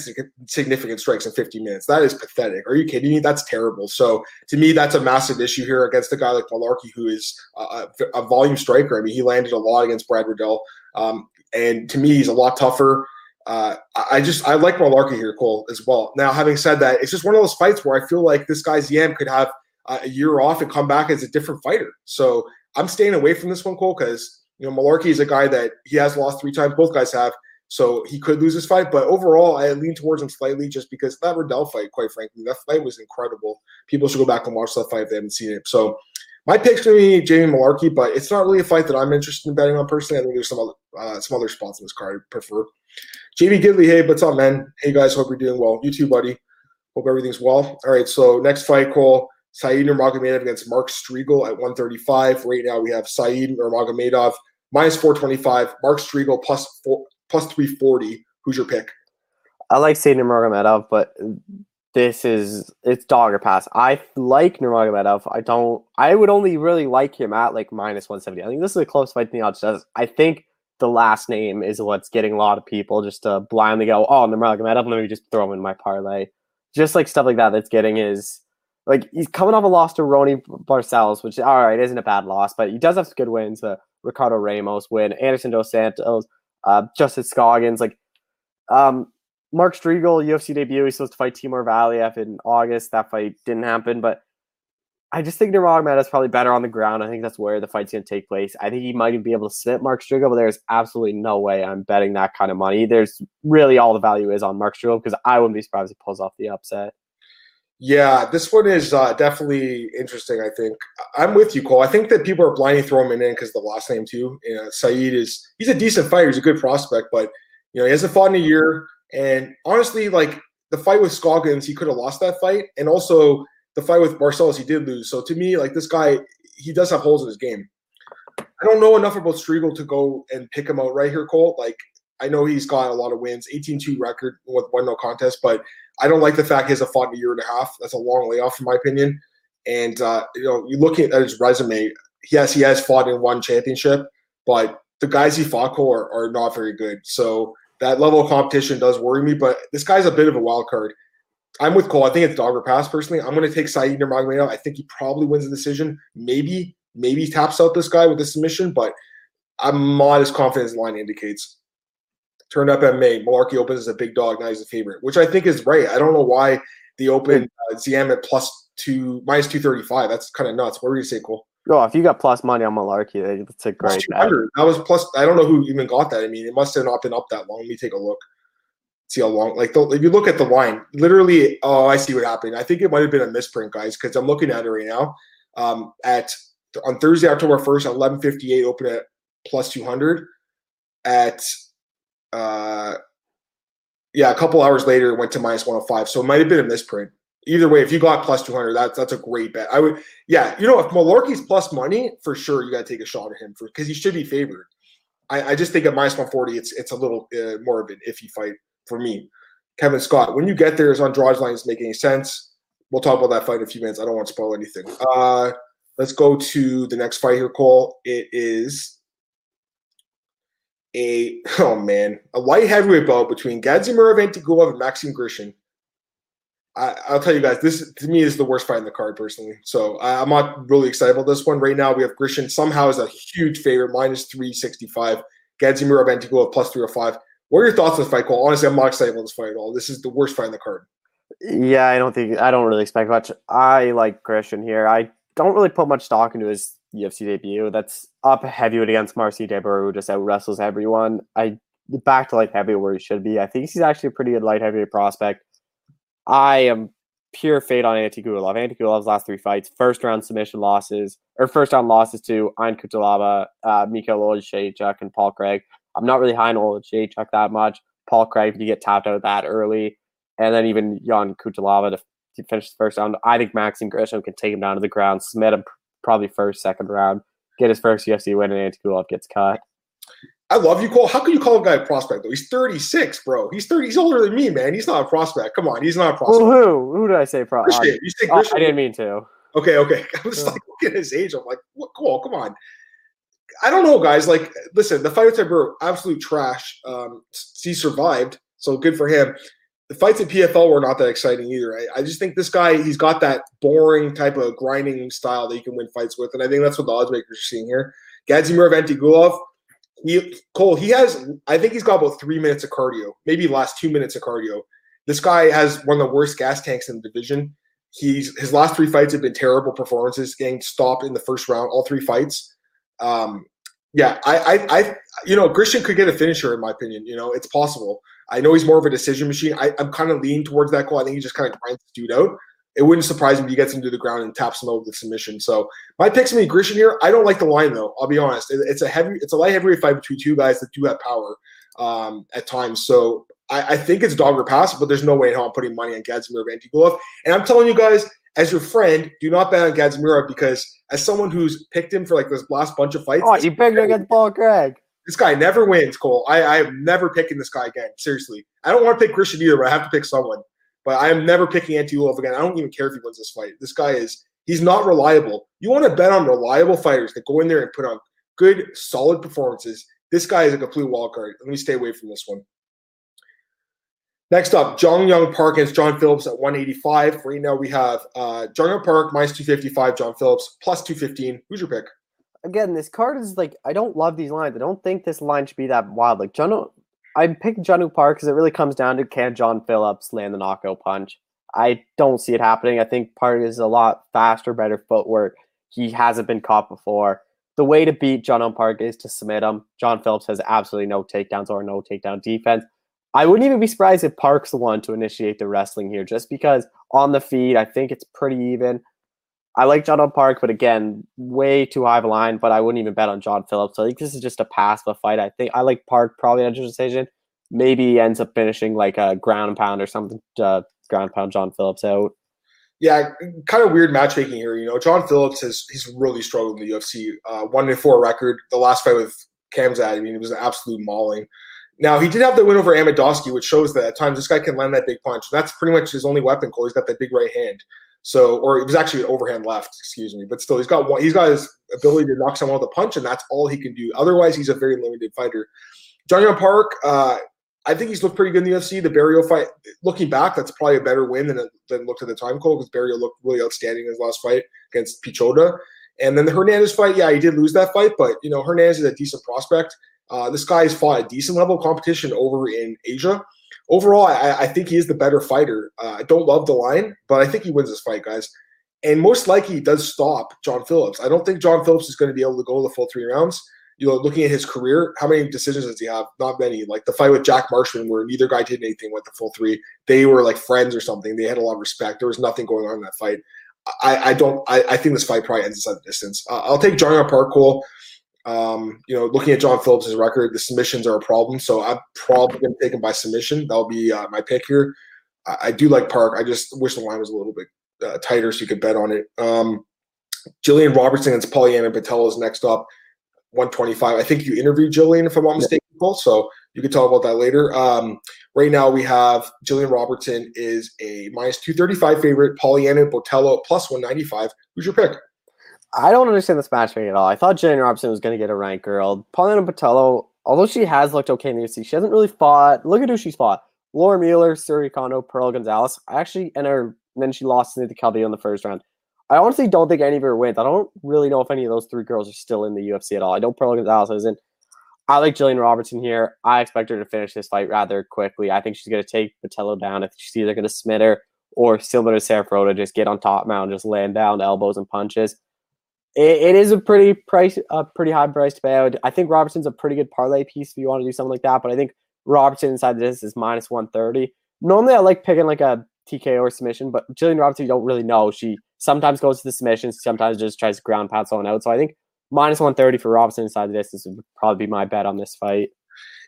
significant strikes in 50 minutes. That is pathetic. Are you kidding me? That's terrible. So to me, that's a massive issue here against a guy like Mullarkey, who is a, a volume striker. I mean, he landed a lot against Brad Riddell. Um, and to me, he's a lot tougher. Uh, I just I like Mullarkey here, Cole, as well. Now, having said that, it's just one of those fights where I feel like this guy's Yam could have uh, a year off and come back as a different fighter. So I'm staying away from this one, Cole, because you know Mullarkey is a guy that he has lost three times. Both guys have. So he could lose this fight, but overall, I lean towards him slightly just because that Riddell fight, quite frankly, that fight was incredible. People should go back and watch that fight if they haven't seen it. So my pick's to be Jamie Mullarkey, but it's not really a fight that I'm interested in betting on personally. I think there's some other uh, some other spots in this card I prefer. Jamie Gidley, hey, what's up, man? Hey guys, hope you're doing well. You too, buddy. Hope everything's well. All right, so next fight, Cole, Saeed Nurmagomedov against Mark Striegel at 135. Right now we have Saeed Nurmagomedov minus 425, Mark Striegel plus four, plus 340. Who's your pick? I like Saeed Nurmagomedov, but this is it's dog or pass. I like Nurmagomedov. I don't. I would only really like him at like minus 170. I think this is a close fight the odds. I think the last name is what's getting a lot of people just to blindly go, oh, Nurmagomedov, let me just throw him in my parlay. Just like stuff like that that's getting is like he's coming off a loss to Raoni Barcelos, which all right isn't a bad loss, but he does have some good wins. Uh, Ricardo Ramos win, Anderson Dos Santos, uh, Justin Scoggins, like um, Mark Striegel, UFC debut. He's supposed to fight Timur Valiev in August. That fight didn't happen, but I just think Nurmagomedov is probably better on the ground. I think that's where the fight's going to take place. I think he might even be able to submit Mark Striegel, but there's absolutely no way I'm betting that kind of money. There's really all the value is on Mark Striegel because I wouldn't be surprised if he pulls off the upset. Yeah, this one is uh, definitely interesting. I think I'm with you, Cole. I think that people are blindly throwing him in because the last name too. You Saeed is he's a decent fighter. He's a good prospect, but you know he hasn't fought in a year. And honestly, like the fight with Scoggins, he could have lost that fight, and also the fight with Barcelos, he did lose. So to me, like this guy, he does have holes in his game. I don't know enough about Striegel to go and pick him out right here, Cole. Like I know he's got a lot of wins, 18-2 record with one no contest, but I don't like the fact he has a fought in a year and a half. That's a long layoff, in my opinion. And uh, you know, you looking at his resume, yes, he has fought in one championship, but the guys he fought for are, are not very good. So that level of competition does worry me. But this guy's a bit of a wild card. I'm with Cole. I think it's dog or pass personally. I'm going to take Saeed Nurmagomedov. I think he probably wins the decision. Maybe, maybe taps out this guy with the submission, but I'm not as confident as the line indicates turned up at May. Mullarkey opens as a big dog. Now he's a favorite, which I think is right. I don't know why the open uh, Ziam at plus two minus two thirty five. That's kind of nuts. What were you say, Cole? Oh, if you got plus money on Mullarkey, that's a great. That was plus. I don't know who even got that. I mean, it must have not been up that long. Let me take a look. See how long. Like the, if you look at the line, literally. Oh, I see what happened. I think it might have been a misprint, guys, because I'm looking at it right now. Um, at on Thursday, October first, eleven fifty eight, open at plus two hundred. At uh, yeah, a couple hours later, it went to minus 105. So it might have been a misprint. Either way, if you got plus 200, that's that's a great bet. I would, yeah, you know, if Mullarkey's plus money, for sure, you got to take a shot at him for because he should be favored. I, I, just think at minus 140, it's it's a little uh, more of an iffy fight for me. Kevin Scott, when you get there, is on draws lines make any sense? We'll talk about that fight in a few minutes. I don't want to spoil anything. Uh, let's go to the next fight here, Cole. It is a oh man a light heavyweight bout between Gadzhimurad Antigulov and Maxim Grishin. I, will tell you guys, this to me is the worst fight in the card personally. So I, am not really excited about this one right now. We have Grishin somehow is a huge favorite, minus three sixty five. Gadzhimurad Antigulov plus three hundred oh five. What are your thoughts on this fight, Cole? Honestly, I'm not excited about this fight at all. This is the worst fight in the card. Yeah, I don't think I don't really expect much. I like Grishin here. I don't really put much stock into his UFC debut. That's up heavyweight against Marcin Tybura, who just out wrestles everyone. I back to light heavyweight where he should be. I think he's actually a pretty good light heavyweight prospect. I am pure fate on Antigulov. Antigulov's last three fights, first round submission losses, or first round losses to Ion Cutelaba, uh, Mikhail Oleksiejczuk, and Paul Craig. I'm not really high on Oleksiejczuk that much. Paul Craig, you get tapped out that early, and then even Ion Cutelaba to, to finish the first round. I think Maxim Grishin can take him down to the ground, submit him probably first, second round, get his first UFC win, and Antigulov gets cut. I love you, Cole. How can you call a guy a prospect though? He's 36, bro. He's 30. He's older than me, man. He's not a prospect. Come on, he's not a prospect. Well, who? Who did I say prospect? You say I didn't mean to. Okay, okay. I was like looking at his age. I'm like, what? Cool. Come on. I don't know, guys. Like, listen, the fight with Tybura, absolute trash. Um, he survived, so good for him. The fights at PFL were not that exciting either. I, I just think this guy, he's got that boring type of grinding style that you can win fights with, and I think that's what the odds makers are seeing here. Gadzhimurad Antigulov, he Cole, he has, I think he's got about three minutes of cardio, maybe last two minutes of cardio. This guy has one of the worst gas tanks in the division. He's his last three fights have been terrible performances, getting stopped in the first round, all three fights. Um, yeah, I, I, I, you know, Christian could get a finisher in my opinion. You know, it's possible. I know he's more of a decision machine. I, am kind of leaning towards that call. I think he just kind of grinds the dude out. It wouldn't surprise me if he gets him to the ground and taps him out with the submission. So my pick's me Christian here. I don't like the line though. I'll be honest. It, it's a heavy, it's a light heavyweight fight between two guys that do have power um, at times. So I, I, think it's dog or pass, but there's no way in hell I'm putting money on Gadzhimurad Antigulov. And I'm telling you guys, as your friend, do not bet on Gadzhimurad because as someone who's picked him for like this last bunch of fights. Oh, you picked him against Paul Craig. This guy never wins, Cole. I, I am never picking this guy again. Seriously. I don't want to pick Christian either, but I have to pick someone. But I am never picking Antigulov again. I don't even care if he wins this fight. This guy is he's not reliable. You want to bet on reliable fighters that go in there and put on good, solid performances. This guy is a complete wild card. Let me stay away from this one. Next up, Junyong Park against John Phillips at 185. Right now we have uh, Junyong Park minus 255, John Phillips plus 215. Who's your pick? Again, this card is like I don't love these lines. I don't think this line should be that wild. Like John, I picked Jung Park because it really comes down to can John Phillips land the knockout punch. I don't see it happening. I think Park is a lot faster, better footwork. He hasn't been caught before. The way to beat John Park is to submit him. John Phillips has absolutely no takedowns or no takedown defense. I wouldn't even be surprised if Park's the one to initiate the wrestling here, just because on the feed, I think it's pretty even. I like John Park, but again, way too high of a line. But I wouldn't even bet on John Phillips. So I think this is just a pass of a fight. I think I like Park probably a decision. Maybe ends up finishing like a ground pound or something. Uh, ground pound John Phillips out. Yeah, kind of weird matchmaking here. You know, John Phillips has he's really struggled in the UFC. Uh, one to four record. The last fight with Khamzat, I mean, it was an absolute mauling. Now he did have the win over Amedovski, which shows that at times this guy can land that big punch. That's pretty much his only weapon. Cole, he's got that big right hand. So, or it was actually an overhand left, excuse me. But still, he's got one. He's got his ability to knock someone with a punch, and that's all he can do. Otherwise, he's a very limited fighter. Johnny Park, uh, I think he's looked pretty good in the UFC. The Barrio fight, looking back, that's probably a better win than than looked at the time, Cole, because Barrio looked really outstanding in his last fight against Piechota. And then the Hernandez fight, yeah, he did lose that fight, but you know Hernandez is a decent prospect. Uh, this guy has fought a decent level of competition over in Asia. Overall, I, I think he is the better fighter. Uh, I don't love the line, but I think he wins this fight, guys. And most likely, he does stop John Phillips. I don't think John Phillips is going to be able to go the full three rounds. You know, looking at his career, how many decisions does he have? Not many. Like the fight with Jack Marshman, where neither guy did anything with the full three. They were like friends or something. They had a lot of respect. There was nothing going on in that fight. I, I don't. I, I, think this fight probably ends at distance. Uh, I'll take John Parkour. Um, you know, looking at John Phillips' record, the submissions are a problem. So I'm probably going to take him by submission. That'll be uh, my pick here. I, I, do like Park. I just wish the line was a little bit uh, tighter so you could bet on it. Um, Jillian Robertson and Poliana Botelho is next up, 125. I think you interviewed Jillian, if I'm not mistaken, Paul. So you can talk about that later. Um, right now, we have Jillian Robertson is a minus 235 favorite, Poliana Botelho plus 195. Who's your pick? I don't understand this matchmaking at all. I thought Jillian Robinson was going to get a rank girl. Poliana Botelho, although she has looked okay in the UFC, she hasn't really fought. Look at who she's fought: Laura Mueller, Syuri Kondo, Pearl Gonzalez. I actually and her, and then she lost to the Calvillo in the first round. I honestly don't think any of her wins. I don't really know if any of those three girls are still in the UFC at all. I know Pearl Gonzalez isn't. I like Jillian Robertson here. I expect her to finish this fight rather quickly. I think she's going to take Botelho down. I think she's either going to smith her or similar to Sarah Ferrota, just get on top mount, just land down elbows and punches it, it is a pretty price, a pretty high price to pay. I think Robertson's a pretty good parlay piece if you want to do something like that. But I think Robertson inside this is minus one thirty. Normally, I like picking like a TKO or submission, but Jillian Robertson, you don't really know. She sometimes goes to the submission, sometimes just tries to ground pound someone out. So I think minus one thirty for Robertson inside this would probably be my bet on this fight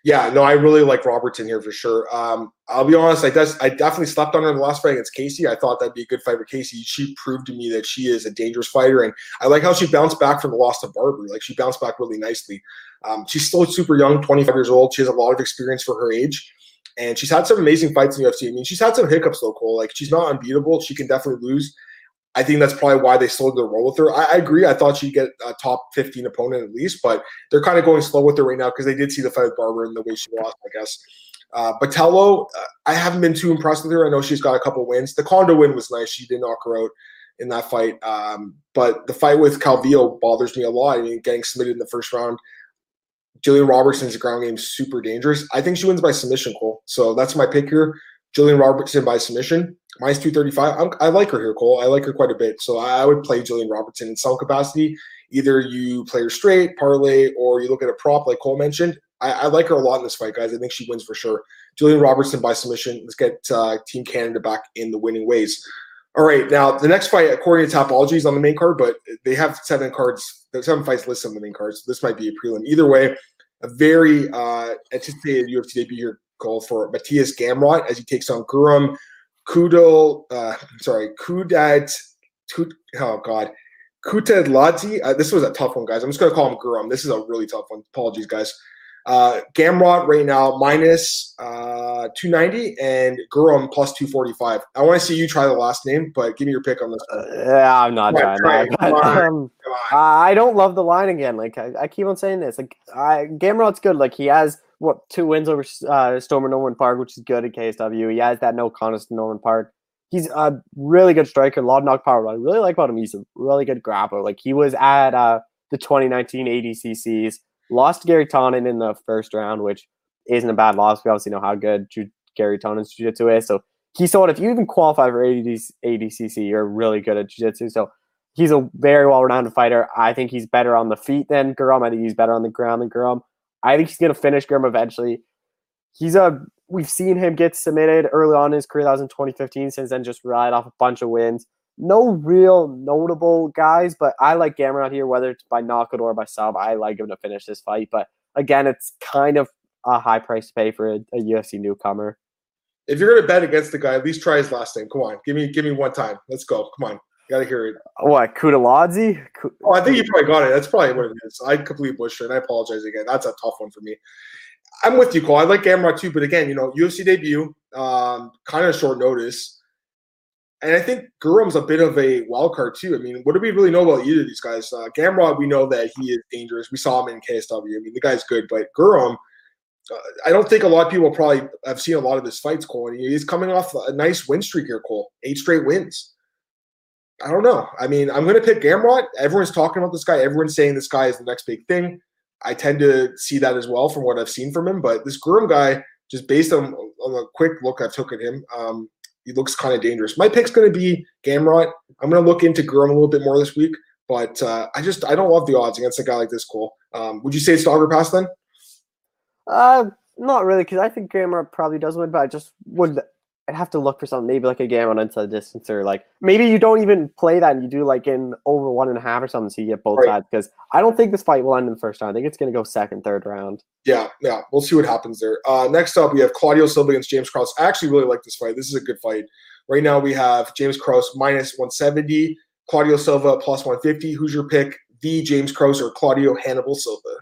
yeah, no, I really like Robertson here for sure. Um, I'll be honest, I does I definitely slept on her in the last fight against Casey. I thought that'd be a good fight for Casey. She proved to me that she is a dangerous fighter, and I like how she bounced back from the loss to Barbary. Like she bounced back really nicely. Um, she's still super young, 25 years old. She has a lot of experience for her age, and she's had some amazing fights in the UFC. I mean, she's had some hiccups though, Cole. Like she's not unbeatable. She can definitely lose. I think that's probably why they slowed their roll with her. I, I, agree. I thought she'd get a top 15 opponent at least, but they're kind of going slow with her right now because they did see the fight with Barber and the way she lost, I guess. Uh, Botelho, uh, I haven't been too impressed with her. I know she's got a couple wins. The Kondo win was nice. She did knock her out in that fight. Um, but the fight with Calvillo bothers me a lot. I mean, getting submitted in the first round. Jillian Robertson's ground game super dangerous. I think she wins by submission, Cole. So that's my pick here. Jillian Robertson by submission. Minus 235. I'm, i like her here, Cole. I like her quite a bit. So I would play Jillian Robertson in some capacity. Either you play her straight, parlay, or you look at a prop like Cole mentioned. I, I like her a lot in this fight, guys. I think she wins for sure. Jillian Robertson by submission. Let's get uh, Team Canada back in the winning ways. All right, now the next fight, according to Tapology, is on the main card, but they have seven cards, seven fights listed on the main card, so this might be a prelim. Either way, a very uh, anticipated UFC debut here call for Mateusz Gamrot as he takes on Guram Kudal, uh, sorry, Kudat, Kud, oh God, Kutateladze. Uh, this was a tough one, guys. I'm just going to call him Guram. This is a really tough one. Apologies, guys. Uh, Gamrot right now minus, uh, 290 and Guram plus 245. I want to see you try the last name, but give me your pick on this. Uh, yeah, I'm not trying that. Um, I don't love the line again. Like I, I keep on saying this. Like I, Gamrot's good. Like he has what two wins over uh, Stormer Norman Parke, which is good at KSW. He has that no contest Norman Parke. He's a really good striker, a lot of knock power. I really like about him, he's a really good grappler. Like he was at uh, the 2019 ADCCs, lost Gary Tonon in the first round, which isn't a bad loss. We obviously know how good Ju- Gary Tonon's jiu-jitsu is. So he it. If you even qualify for ADCC, you're really good at jiu-jitsu. So he's a very well-renowned fighter. I think he's better on the feet than Guram. I think he's better on the ground than Guram. I think he's going to finish Grim eventually. He's a we've seen him get submitted early on in his career. That was in 2015. Since then, just ride off a bunch of wins. No real notable guys, but I like Gamrot here, whether it's by knockout or by sub. I like him to finish this fight, but again, it's kind of a high price to pay for a, a UFC newcomer. If you're gonna bet against the guy, at least try his last name. Come on, give me give me one time. Let's go. Come on. Gotta hear it. What Kudalodzi? Oh, I think you probably got it. That's probably what it is. I completely butchered and I apologize again. That's a tough one for me. I'm with you, Cole. I like Gamrot too, but again, you know, UFC debut, um, kind of short notice. And I think Guram's a bit of a wild card too. I mean, what do we really know about either of these guys? Uh, Gamrot, we know that he is dangerous. We saw him in KSW. I mean, the guy's good, but Guram, uh, I don't think a lot of people probably have seen a lot of his fights, Cole. And he's coming off a nice win streak here, Cole. Eight straight wins. I don't know. I mean, I'm going to pick Gamrot. Everyone's talking about this guy. Everyone's saying this guy is the next big thing. I tend to see that as well from what I've seen from him. But this Guram guy, just based on, on a quick look I took at him, um, he looks kind of dangerous. My pick's going to be Gamrot. I'm going to look into Guram a little bit more this week. But uh, I just I don't love the odds against a guy like this, Cole. Um, would you say it's Dogger Pass then? Uh, not really, because I think Gamrot probably does win, but I just would I'd have to look for something, maybe like a Gamrot inside distance, or like maybe you don't even play that and you do like in over one and a half or something, so you get both right. sides. Because I don't think this fight will end in the first round. I think it's going to go second, third round. Yeah, yeah, we'll see what happens there. Uh, next up, we have Claudio Silva against James Krause. I actually really like this fight. This is a good fight. Right now, we have James Krause minus 170, Claudio Silva plus 150. Who's your pick? The James Krause or Claudio Hannibal Silva?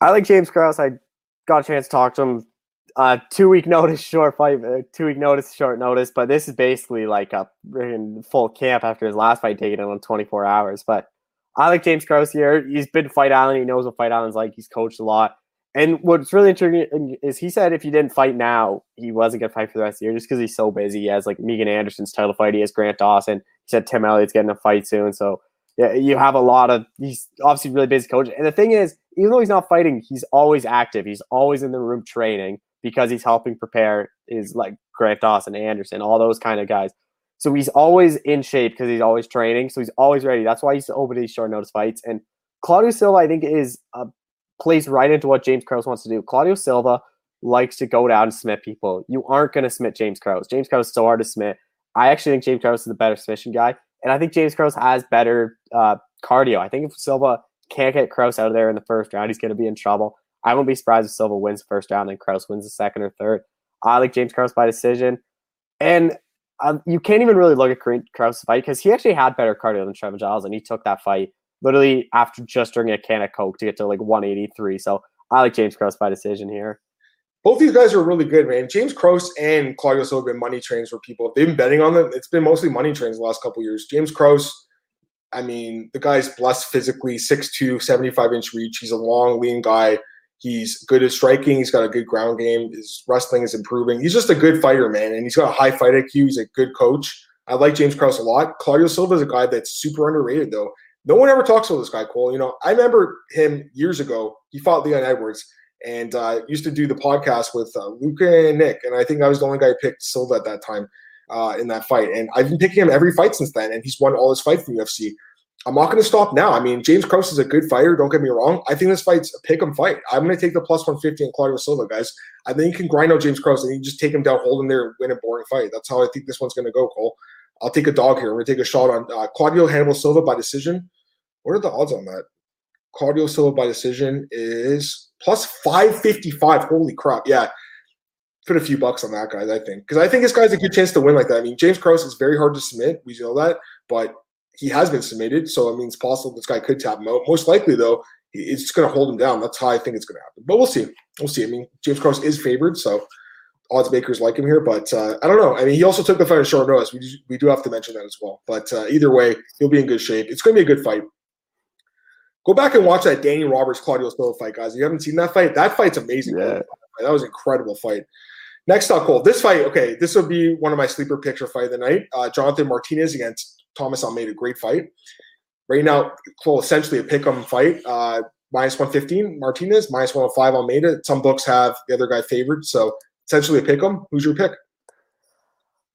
I like James Krause. I got a chance to talk to him uh, two week notice, short fight, uh, two week notice, short notice. But this is basically like a full camp after his last fight taken on 24 hours. But I like James here. He's been Fight Island. He knows what Fight Island's like. He's coached a lot. And what's really interesting is he said if he didn't fight now, he wasn't gonna fight for the rest of the year just because he's so busy. He has like Megan Anderson's title fight. He has Grant Dawson. He said Tim Elliott's getting a fight soon. So yeah, you have a lot of. He's obviously really busy coach. And the thing is, even though he's not fighting, he's always active. He's always in the room training because he's helping prepare is like Grant Dawson, Anderson, all those kind of guys. So he's always in shape because he's always training. So he's always ready. That's why he's open these short notice fights. And Claudio Silva, I think, is a plays right into what James Krause wants to do. Claudio Silva likes to go down and submit people. You aren't going to submit James Krause. James Krause is so hard to submit. I actually think James Krause is the better submission guy. And I think James Krause has better uh, cardio. I think if Silva can't get Krause out of there in the first round, he's going to be in trouble. I won't be surprised if Silva wins the first round and Krause wins the second or third. I like James Krause by decision. And um, you can't even really look at Krause fight because he actually had better cardio than Trevor Giles, and he took that fight literally after just drinking a can of Coke to get to like 183. So I like James Krause by decision here. both these guys are really good, man. James Krause and Claudio Silva been money trains for people. They've been betting on them, it's been mostly money trains the last couple years. James Krause, I mean, the guy's blessed physically, 6'2, 75 inch reach. He's a long, lean guy. He's good at striking. He's got a good ground game. His wrestling is improving. He's just a good fighter, man. And he's got a high fight IQ. He's a good coach. I like James Krause a lot. Claudio Silva is a guy that's super underrated, though. No one ever talks about this guy, Cole. You know, I remember him years ago. He fought Leon Edwards and uh, used to do the podcast with uh, Luca and Nick. And I think I was the only guy who picked Silva at that time uh, in that fight. And I've been picking him every fight since then, and he's won all his fights in the UFC. I'm not going to stop now. I mean, James Krause is a good fighter. Don't get me wrong. I think this fight's a pick 'em fight. I'm going to take the plus 150 on Claudio Silva, guys. I think you can grind out James Krause and you just take him down, hold him there, win a boring fight. That's how I think this one's going to go, Cole. I'll take a dog here. I'm going to take a shot on uh, Claudio Hannibal Silva by decision. What are the odds on that? Claudio Silva by decision is plus 555. Holy crap. Yeah. Put a few bucks on that, guys, I think. Because I think this guy's a good chance to win like that. I mean, James Krause is very hard to submit. We know that. But he has been submitted. So, I mean, it's possible this guy could tap him out. Most likely, though, it's just going to hold him down. That's how I think it's going to happen. But we'll see. We'll see. I mean, James Krause is favored. So, odds makers like him here, but uh, I don't know. I mean, he also took the fight at short notice. We do, we do have to mention that as well. But uh, either way, he'll be in good shape. It's going to be a good fight. Go back and watch that Danny Roberts Claudio Silva fight, guys. If you haven't seen that fight, that fight's amazing. Yeah. That was an incredible fight. Next up, Cole. This fight, okay, this will be one of my sleeper picture fight of the night. Uh, Jonathan Martinez against Thomas Almeida. Great fight. Right now, Cole, essentially a pick 'em fight. Uh, minus 115 Martinez, minus 105 Almeida. Some books have the other guy favored. So essentially a pick 'em. Who's your pick?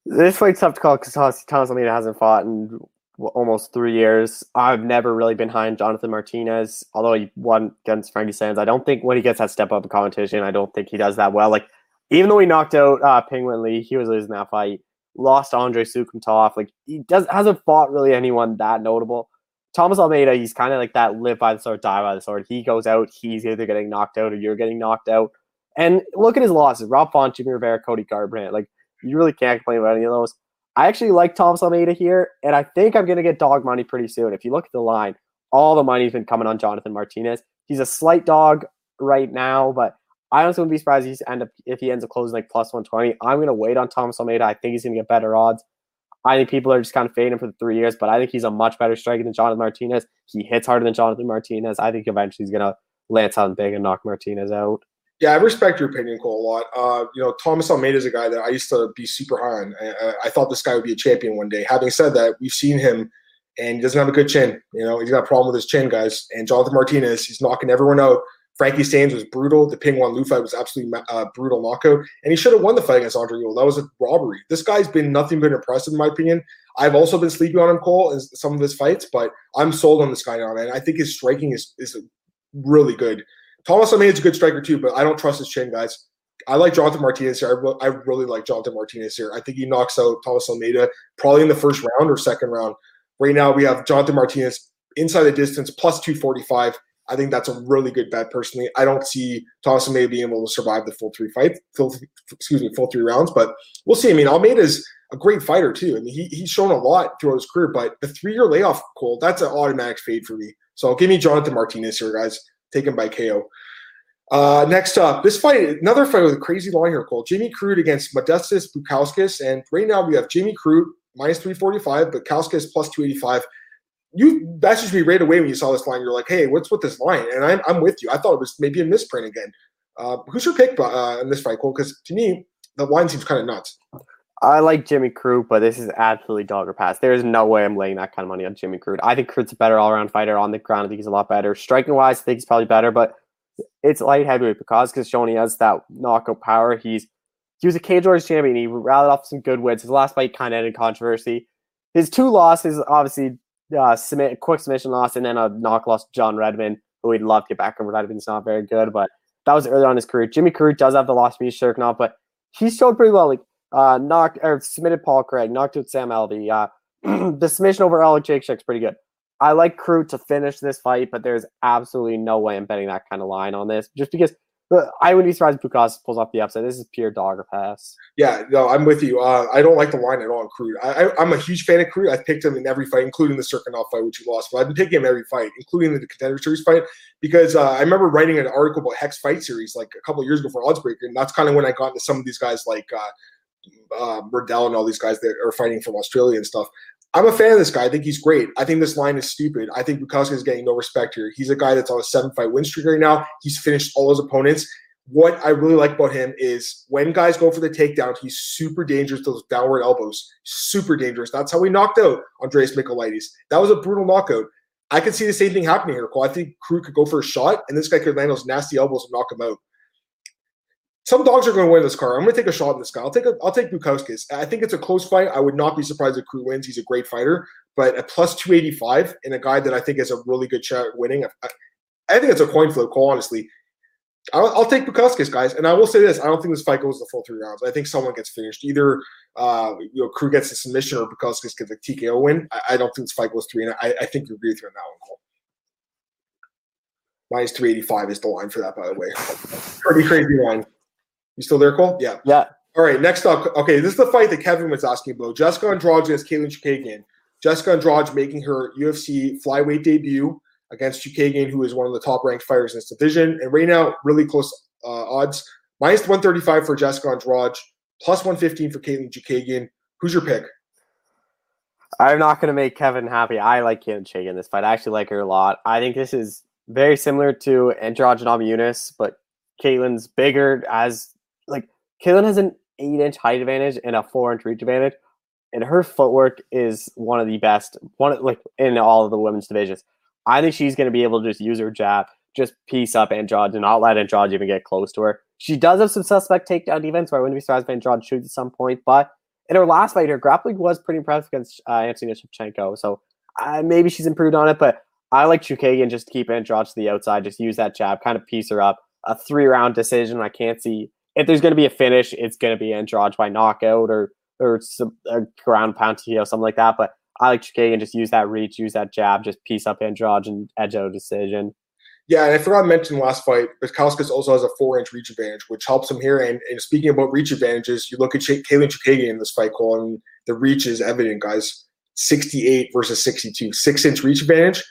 This fight's tough to call because Thomas Almeida hasn't fought in almost three years. I've never really been high on Jonathan Martinez, although he won against Frankie Sands. I don't think when he gets that step up in competition, I don't think he does that well. Like even though he knocked out uh, Pingyuan Liu, he was losing that fight. Lost Andre Soukhamthath. Like he does hasn't fought really anyone that notable. Thomas Almeida, he's kind of like that live by the sword, die by the sword. He goes out, he's either getting knocked out or you're getting knocked out. And look at his losses: Rob Font, Jimmy Rivera, Cody Garbrandt. Like you really can't complain about any of those. I actually like Thomas Almeida here, and I think I'm to get dog money pretty soon. If you look at the line, all the money's been coming on Jonathan Martinez. He's a slight dog right now, but I honestly wouldn't be surprised if he end up if he ends up closing like plus 120. I'm going to wait on Thomas Almeida. I think he's to get better odds. I think people are just kind of fading him for the three years, but I think he's a much better striker than Jonathan Martinez. He hits harder than Jonathan Martinez. I think eventually he's to land something big and knock Martinez out. Yeah, I respect your opinion, Cole, a lot. Uh, you know, Thomas Almeida is a guy that I used to be super high on. I, I, thought this guy would be a champion one day. Having said that, we've seen him, and he doesn't have a good chin. You know, he's got a problem with his chin, guys. And Jonathan Martinez, he's knocking everyone out. Frankie Sands was brutal. The Pingyuan Liu fight was absolutely uh, brutal knockout, and he should have won the fight against Andre Ewell. That was a robbery. This guy's been nothing but impressive, in my opinion. I've also been sleeping on him, Cole, in some of his fights, but I'm sold on this guy now, man. I think his striking is is really good. Thomas Almeida's a good striker too, but I don't trust his chin, guys. I like Jonathan Martinez here. I, I really like Jonathan Martinez here. I think he knocks out Thomas Almeida probably in the first round or second round. Right now, we have Jonathan Martinez inside the distance plus 245. I think that's a really good bet personally. I don't see Thomas Almeida being able to survive the full three fights, full, excuse me, full three rounds, but we'll see. I mean, Almeida is a great fighter too. I mean, he, he's shown a lot throughout his career, but the three year layoff, Cole, that's an automatic fade for me. So give me Jonathan Martinez here, guys. Taken by KO. Uh, next up, this fight, another fight with a crazy line here, Cole. Jimmy Crute against Modestas Bukauskas. And right now we have Jimmy Crute minus 345, Bukauskas plus 285. You messaged me right away when you saw this line. You're like, hey, what's with this line? And I'm, I'm with you. I thought it was maybe a misprint again. Uh, who's your pick uh, in this fight, Cole? Because to me, the line seems kind of nuts. I like Jimmy Crute, but this is absolutely dog or pass. There is no way I'm laying that kind of money on Jimmy Crute. I think Crute's a better all around fighter on the ground. I think he's a lot better. Striking wise, I think he's probably better, but it's light heavyweight because he has that knockout power. He's he was a Cage Warriors champion. He rallied off some good wins. His last fight kind of ended controversy. His two losses, obviously, uh, submit quick submission loss and then a knock loss to John Redmond, who we'd love to get back over. Redmond's not very good, but that was early on his career. Jimmy Crute does have the loss to not, but he showed pretty well. Like uh, knocked or submitted Paul Craig, knocked out Sam Alvey. Uh, the submission over Oleksiejczuk's pretty good. I like Crute to finish this fight, but there's absolutely no way I'm betting that kind of line on this just because I wouldn't be surprised if Bukauskas pulls off the upset. This is pure dog or pass. Yeah, no, I'm with you. Uh, I don't like the line at all in Crute. I, am a huge fan of Crute. I've picked him in every fight, including the Cirkunov fight, which he lost. But I've been picking him every fight, including the Contender Series fight, because uh, I remember writing an article about Hex Fight Series like a couple years before Oddsbreaker, and that's kind of when I got into some of these guys like uh, uh, Riddell and all these guys that are fighting from Australia and stuff. I'm a fan of this guy. I think he's great. I think this line is stupid. I think Bukauskas is getting no respect here. He's a guy that's on a seven fight win streak right now. He's finished all his opponents. What I really like about him is when guys go for the takedown, he's super dangerous those downward elbows. Super dangerous. That's how he knocked out Andreas Michailidis. That was a brutal knockout. I could see the same thing happening here, Cole. I think Crute could go for a shot, and this guy could land those nasty elbows and knock him out some dogs are going to win this car. I'm going to take a shot in this guy. I'll take a, I'll take Bukauskas. I think it's a close fight. I would not be surprised if Crute wins. He's a great fighter, but a plus 285 and a guy that I think has a really good shot at winning. I, I think it's a coin flip. Call honestly. I'll, I'll, take Bukauskas, guys, and I will say this: I don't think this fight goes the full three rounds. I think someone gets finished. Either uh, you know, Crute gets a submission or Bukauskas gets a TKO win. I, I, don't think this fight goes three, and I, I think you agree with me on that one, Cole. Minus 385 is the line for that, by the way. Pretty crazy line. You still there, Cole? Yeah. Yeah. All right. Next up. Okay, this is the fight that Kevin was asking about. Jessica Andrade against Katlyn Chookagian. Jessica Andrade making her UFC flyweight debut against Chookagian, who is one of the top ranked fighters in this division. And right now, really close uh, odds. Minus 135 for Jessica Andrade, plus 115 for Katlyn Chookagian. Who's your pick? I'm not going to make Kevin happy. I like Katlyn Chookagian in this fight. I actually like her a lot. I think this is very similar to Andrade and Namajunas, but Katlyn's bigger, as like Katlyn has an eight inch height advantage and a four inch reach advantage, and her footwork is one of the best, one like in all of the women's divisions. I think she's going to be able to just use her jab, just piece up Andrade, and not let Andrade even get close to her. She does have some suspect takedown defense, so I wouldn't be surprised if Andrade shoots at some point. But in her last fight, her grappling was pretty impressive against uh, Antonina Shevchenko. So uh, maybe she's improved on it, but I like Chookagian just to keep Andrade to the outside, just use that jab, kind of piece her up. A three round decision. I can't see if there's going to be a finish, it's going to be Andrade by knockout or or some a ground pound TKO, something like that. But I like Chookagian just use that reach, use that jab, just piece up Andrade and edge out a decision. Yeah, and I forgot to mention last fight, Bukauskas also has a four-inch reach advantage, which helps him here. And, and speaking about reach advantages, you look at Ch- Katlyn Chookagian in this fight, Cole, and the reach is evident, guys. 68 versus 62, six-inch reach advantage.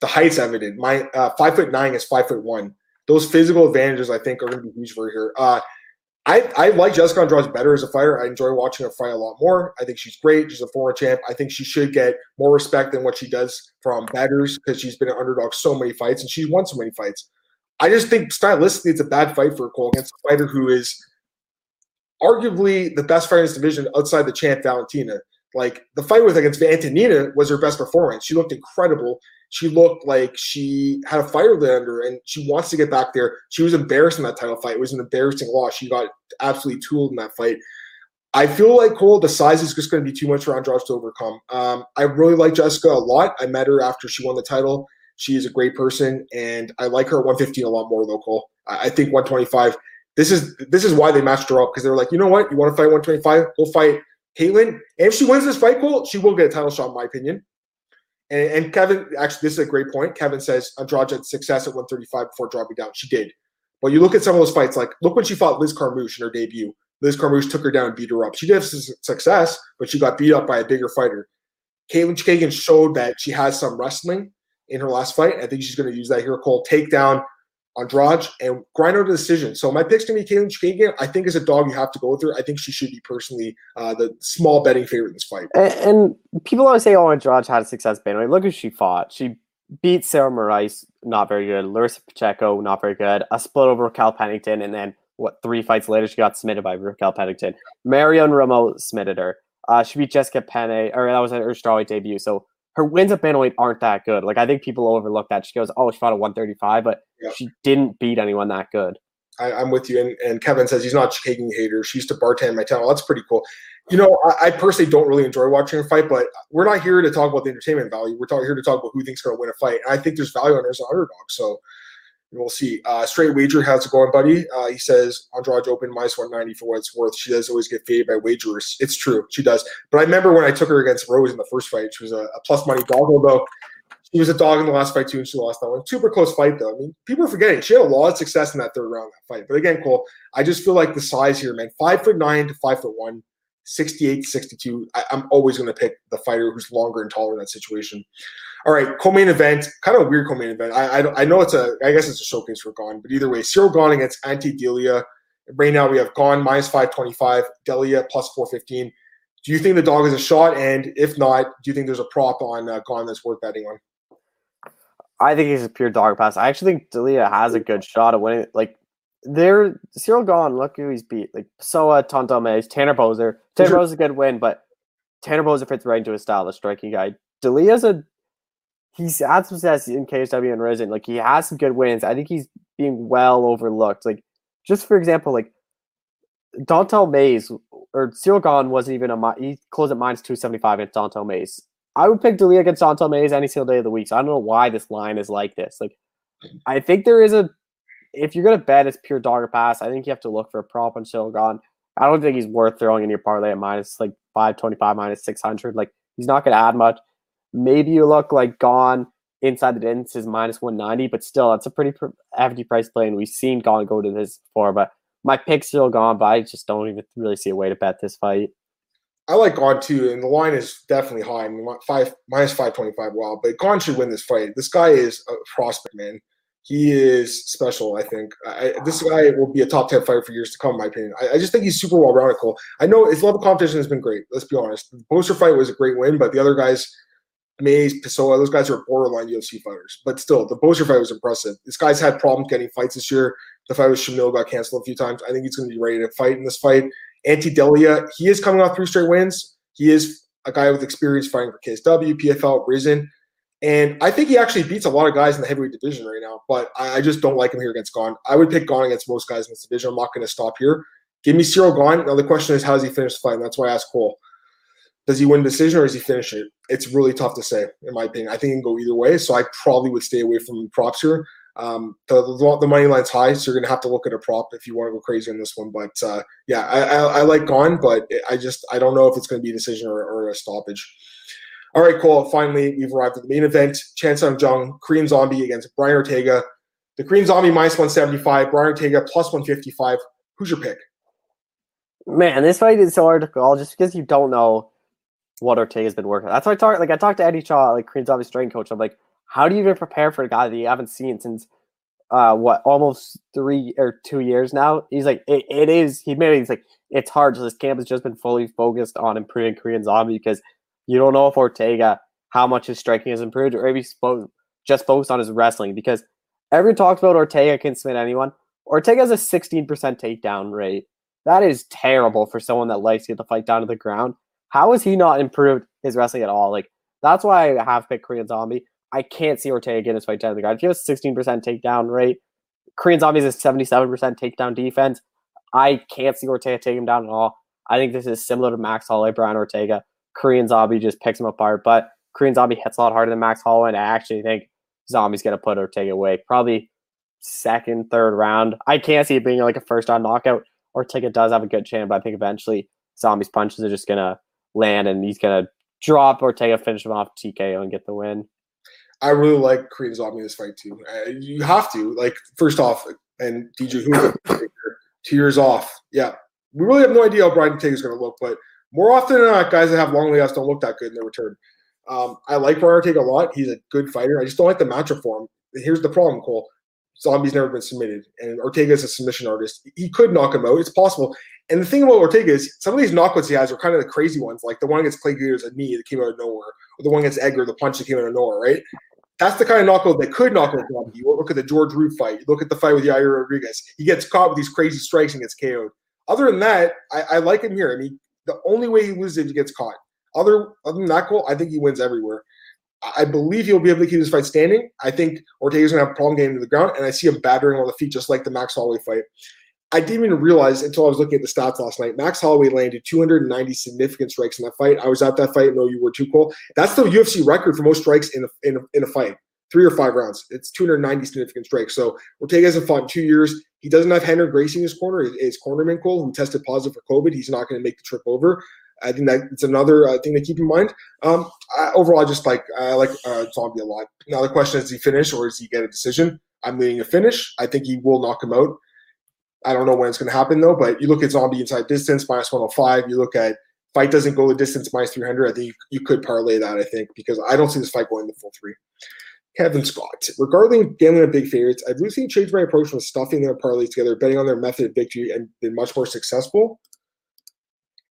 The height's evident. My uh, five foot nine is five foot one. Those physical advantages, I think, are going to be huge for here. Uh, I, I like Jessica Andrade better as a fighter. I enjoy watching her fight a lot more. I think she's great. She's a former champ. I think she should get more respect than what she does from betters because she's been an underdog so many fights and she's won so many fights. I just think stylistically it's a bad fight for a Cole against a fighter who is arguably the best fighter in this division outside the champ Valentina. Like the fight with against Antonina was her best performance. She looked incredible she looked like she had a fire lit under and she wants to get back there. She was embarrassed in that title fight. It was an embarrassing loss. She got absolutely tooled in that fight. I feel like Cole, the size is just going to be too much for Andrade to overcome. Um, I really like Jessica a lot. I met her after she won the title. She is a great person, and I like her at 115 a lot more, though, Cole. I, I think 125. This is this is why they matched her up because they were like, you know what, you want to fight 125? We'll fight And if she wins this fight, Cole, she will get a title shot, in my opinion. And, and, Kevin, actually, this is a great point. Kevin says Andrade had success at 135 before dropping down. She did. But you look at some of those fights, like look when she fought Liz Carmouche in her debut. Liz Carmouche took her down and beat her up. She did have success, but she got beat up by a bigger fighter. Katlyn Chookagian showed that she has some wrestling in her last fight. I think she's going to use that here. Cole takedown Andrade and grind out a decision. So my pick's to be Katlyn Chookagian. I think as a dog, you have to go with her. I think she should be personally uh, the small betting favorite in this fight. And, and people always say, oh, Andrade had a success bantamweight. Look who she fought. She beat Sarah Moras, not very good. Larissa Pacheco, not very good. A split over Raquel Pennington, and then what? Three fights later, she got submitted by Raquel Pennington. Marion Romo submitted her. Uh, she beat Jessica Penne, or that was her strawweight debut. So her wins at bantamweight aren't that good. Like I think people overlook that. She goes, "Oh, she fought at 135," but yep. she didn't beat anyone that good. I, am with you. And, and, Kevin says he's not Chookagian hater. She used to bartend my town. Well, that's pretty cool. You know, I, I, personally don't really enjoy watching a fight, but we're not here to talk about the entertainment value. We're talking here to talk about who thinks going to win a fight. And I think there's value on her as an underdog. So we'll see. Uh, Straight Wager, how's it going, buddy? Uh, he says Andrade open minus 190 for what it's worth. She does always get faded by wagers. It's true. She does. But I remember when I took her against Rose in the first fight, she was a, a plus money dog, although She was a dog in the last fight too, and she lost that one. Super close fight though. I mean, people are forgetting she had a lot of success in that third round that fight. But again, Cole, I just feel like the size here, man. Five foot nine to five foot one, 68 to 62. I, am always going to pick the fighter who's longer and taller in that situation. All right, co-main event, kind of a weird co-main event. I, I, I know it's a, I guess it's a showcase for Gane, but either way, Ciryl Gane against Ante Delija. Right now we have Gane minus 525, Delija plus 415. Do you think the dog is a shot? And if not, do you think there's a prop on uh, Gane that's worth betting on? I think he's a pure dog pass. I actually think Delija has a good shot at winning. Like, they're Ciryl Gane. Look who he's beat. Like Soa, Don'Tale Mayes, Tanner Boser. Tanner Boser's a good win, but Tanner Boser fits right into his style, the striking guy. Delija's a he's had some success in KSW and Rizin. Like he has some good wins. I think he's being well overlooked. Like just for example, like Don'Tale Mayes or Ciryl Gane wasn't even a he closed at minus two seventy five against Don'Tale Mayes. I would pick Delija against Don'Tale Mayes any single day of the week. So I don't know why this line is like this. Like I think there is a if you're gonna bet it's pure dog or pass, I think you have to look for a prop on Ciryl Gane. I don't think he's worth throwing in your parlay at minus like five twenty five, minus six hundred. Like he's not gonna add much. Maybe you look like Gane inside the distance is minus 190, but still, that's a pretty pr- hefty price play. And we've seen Gane go to this before, but my pick's still gone, but I just don't even really see a way to bet this fight. I like Gane too, and the line is definitely high. I mean, five minus five twenty five. Wow, but Gane should win this fight. This guy is a prospect, man. He is special. I think I, this guy will be a top ten fighter for years to come. In my opinion, I, I just think he's super well rounded. I know his level competition has been great. Let's be honest. The Boser fight was a great win, but the other guys Mayes, Pessoa, those guys are borderline UFC fighters. But still, the Boser fight was impressive. This guy's had problems getting fights this year. The fight with Shamil got canceled a few times. I think he's going to be ready to fight in this fight. Ante Delija, he is coming off three straight wins. He is a guy with experience fighting for KSW, PFL, Rizin. And I think he actually beats a lot of guys in the heavyweight division right now, but I, I just don't like him here against Gane. I would pick Gane against most guys in this division. I'm not going to stop here. Give me Ciryl Gane. Now the question is, how does he finish the fight? And that's why I asked Cole. Does he win decision or does he finish it? It's really tough to say, in my opinion. I think he can go either way, so I probably would stay away from props here. Um, the, the money line's high, so you're gonna have to look at a prop if you want to go crazy on this one. But uh, yeah, I, I, I, like Gane, but I just I don't know if it's to be a decision or, or, a stoppage. All right, Cole. Finally, we've arrived at the main event: Chan Sung Jung, Korean Zombie against Brian Ortega. The Korean Zombie minus 175, Brian Ortega plus 155. Who's your pick? Man, this fight is so hard to call just because you don't know what Ortega's been working. That's why I talked. Like I talked to Eddie Cha, like Korean Zombie strength coach. I'm like, how do you even prepare for a guy that you haven't seen since uh what almost three or two years now? He's like, it, it is. He made it. He's like, it's hard. So this camp has just been fully focused on improving Korean Zombie because you don't know if Ortega how much his striking has improved or maybe he's just focused on his wrestling because everyone talks about Ortega can submit anyone. Ortega has a 16% takedown rate. That is terrible for someone that likes to get the fight down to the ground. How has he not improved his wrestling at all? Like that's why I have picked Korean Zombie. I can't see Ortega get his fight down the ground. If you have 16% takedown rate, Korean Zombie is a 77% takedown defense. I can't see Ortega take him down at all. I think this is similar to Max Holloway, Brian Ortega. Korean Zombie just picks him apart, but Korean Zombie hits a lot harder than Max Holloway, and I actually think Zombie's going to put Ortega away. Probably second, third round. I can't see it being like a first round knockout. Ortega does have a good chance, but I think eventually Zombie's punches are just going to land and he's to drop Ortega, finish him off TKO and get the win. I really like Korean Zombie in this fight too. Uh, you have to like first off, and DJ two years off. Yeah, we really have no idea how Brian Ortega is going to look, but more often than not, guys that have long layoffs don't look that good in their return. Um, I like Brian Ortega a lot. He's a good fighter. I just don't like the matchup for him. Here's the problem, Cole. Zombie's never been submitted, and Ortega is a submission artist. He could knock him out. It's possible. And the thing about Ortega is some of these knockouts he has are kind of the crazy ones, like the one against Clay Guida's a knee that came out of nowhere, or the one against Edgar, the punch that came out of nowhere, right? That's the kind of knockout that could knock out Zombie. You look at the George Roop fight. You look at the fight with Yair Rodriguez. He gets caught with these crazy strikes and gets KO'd. Other than that, I, I like him here. I mean, the only way he loses is he gets caught. Other, other than that, goal, I think he wins everywhere. I believe he'll be able to keep this fight standing. I think Ortega's going to have a problem getting to the ground, and I see him battering on the feet just like the Max Holloway fight. I didn't even realize until I was looking at the stats last night. Max Holloway landed 290 significant strikes in that fight. I was at that fight. No, you were too cool. That's the UFC record for most strikes in a, in a, in a fight. Three or five rounds. It's 290 significant strikes. So Ortega hasn't fought in two years. He doesn't have Rener Gracie in his corner. His cornerman Cole, who tested positive for COVID. He's not going to make the trip over. I think that it's another uh, thing to keep in mind. Um, I, overall, I just like I like uh, Zombie a lot. Now the question is, does he finish or does he get a decision? I'm leaning a finish. I think he will knock him out. I don't know when it's going to happen though. But you look at Zombie inside distance minus 105. You look at fight doesn't go the distance minus 300. I think you, you could parlay that. I think because I don't see this fight going the full three. Kevin Scott. Regarding gambling on big favorites, I've recently changed my approach from stuffing their parlays together, betting on their method of victory, and been much more successful.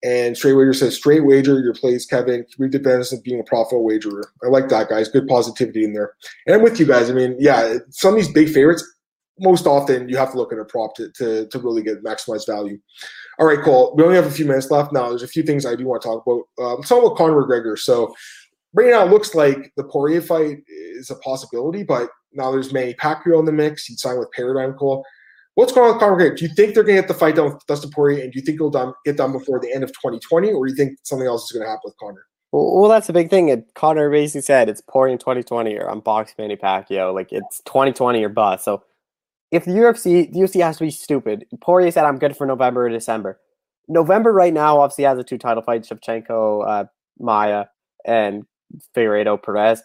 And Straight Wager says, straight wager your plays, Kevin. Read the benefits of being a profitable wagerer. I like that, guys. Good positivity in there. And I'm with you guys. I mean, yeah, some of these big favorites, most often you have to look at a prop to, to, to really get maximized value. All right, Cole. We only have a few minutes left now. There's a few things I do want to talk about. Um, let's talk about Conor McGregor. So right now, it looks like the Poirier fight is a possibility, but now there's Manny Pacquiao in the mix. He signed with Paradigm Cole. What's going on with Conor McGregor? Do you think they're going to get the fight done with Dustin Poirier, and do you think it'll done, get done before the end of 2020, or do you think something else is going to happen with Conor? Well, that's a big thing. And Conor basically said it's in 2020 or unbox Manny Pacquiao. Like it's 2020 or bust. So if the UFC, the UFC has to be stupid. Poirier said I'm good for November or December. November right now obviously has the two title fights: Shevchenko, uh, Maia, and Figueiredo Perez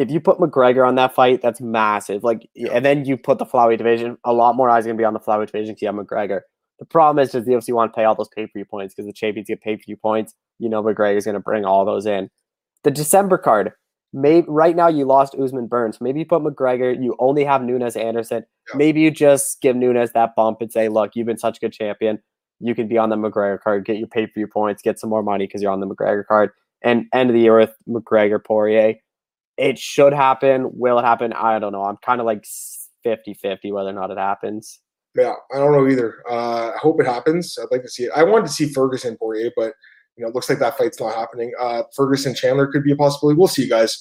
if you put McGregor on that fight, that's massive. Like, and then you put the flyweight division, a lot more eyes are gonna be on the flyweight division because you have McGregor. The problem is, does the UFC want to pay all those pay per view points because the champions get pay per view points? You know, McGregor's gonna bring all those in. The December card, maybe right now you lost Usman Burns. Maybe you put McGregor. You only have Nunes Anderson. Yeah. Maybe you just give Nunes that bump and say, look, you've been such a good champion. You can be on the McGregor card, get your pay per view points, get some more money because you're on the McGregor card, and end of the year with McGregor Poirier it should happen. Will it happen? I don't know. I'm kind of like 50 50 whether or not it happens. Yeah, I don't know either. Uh, I hope it happens. I'd like to see it. I wanted to see Ferguson Poirier, but you know, it looks like that fight's not happening. Uh, Ferguson Chandler could be a possibility. We'll see, guys.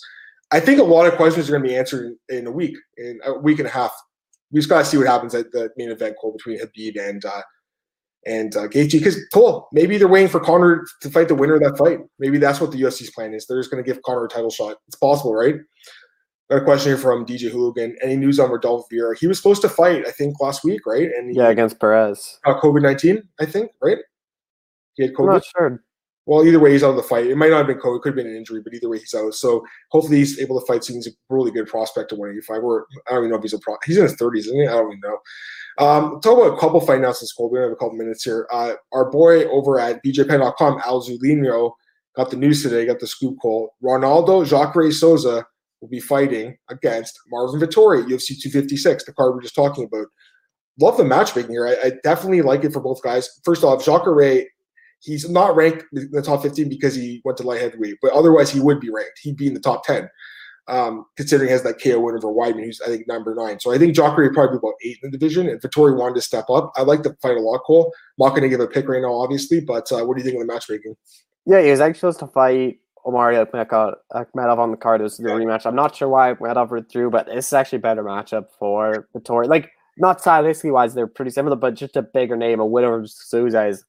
I think a lot of questions are going to be answered in, a week, in a week and a half. We just got to see what happens at the main event call between Habib and uh, and uh, Gaethje. Because cool, maybe they're waiting for Conor to fight the winner of that fight. Maybe that's what the UFC's plan is. They're just going to give Conor a title shot. It's possible, right? Got a question here from DJ Hooligan. Any news on Rodolfo Vieira? He was supposed to fight, I think, last week, right? And yeah, against Perez. Uh, COVID nineteen, I think, right? He had COVID. I'm not sure. Well, either way, he's out of the fight. It might not have been COVID; it could have been an injury, but either way, he's out. So hopefully, he's able to fight. So he's a really good prospect to 185. Or I don't even know if he's a pro. He's in his 30s, isn't he? I don't even know. Um, talk about a couple fight announcements, Cole. We have a couple minutes here. Uh, our boy over at BJPenn.com, Al Zulino, got the news today, got the scoop call. Ronaldo Jacare Souza will be fighting against Marvin Vettori, UFC 256, the card we are just talking about. Love the matchmaking here. I, I definitely like it for both guys. First off, Jacare, he's not ranked in the top 15 because he went to light heavyweight, but otherwise he would be ranked. He'd be in the top 10 um, considering he has that KO win over Weidman, who's I think number nine. So I think Jacare would probably be about eight in the division. And Vettori wanted to step up. I like the fight a lot, Cole. I'm not going to give a pick right now, obviously, but uh, what do you think of the matchmaking? Yeah, he was actually supposed to fight Omari Akhmedov on the card. This is the yeah. rematch. I'm not sure why Akhmedov withdrew, but this is actually a better matchup for Vettori. Like, not stylistically wise, they're pretty similar, but just a bigger name. A winner of Souza is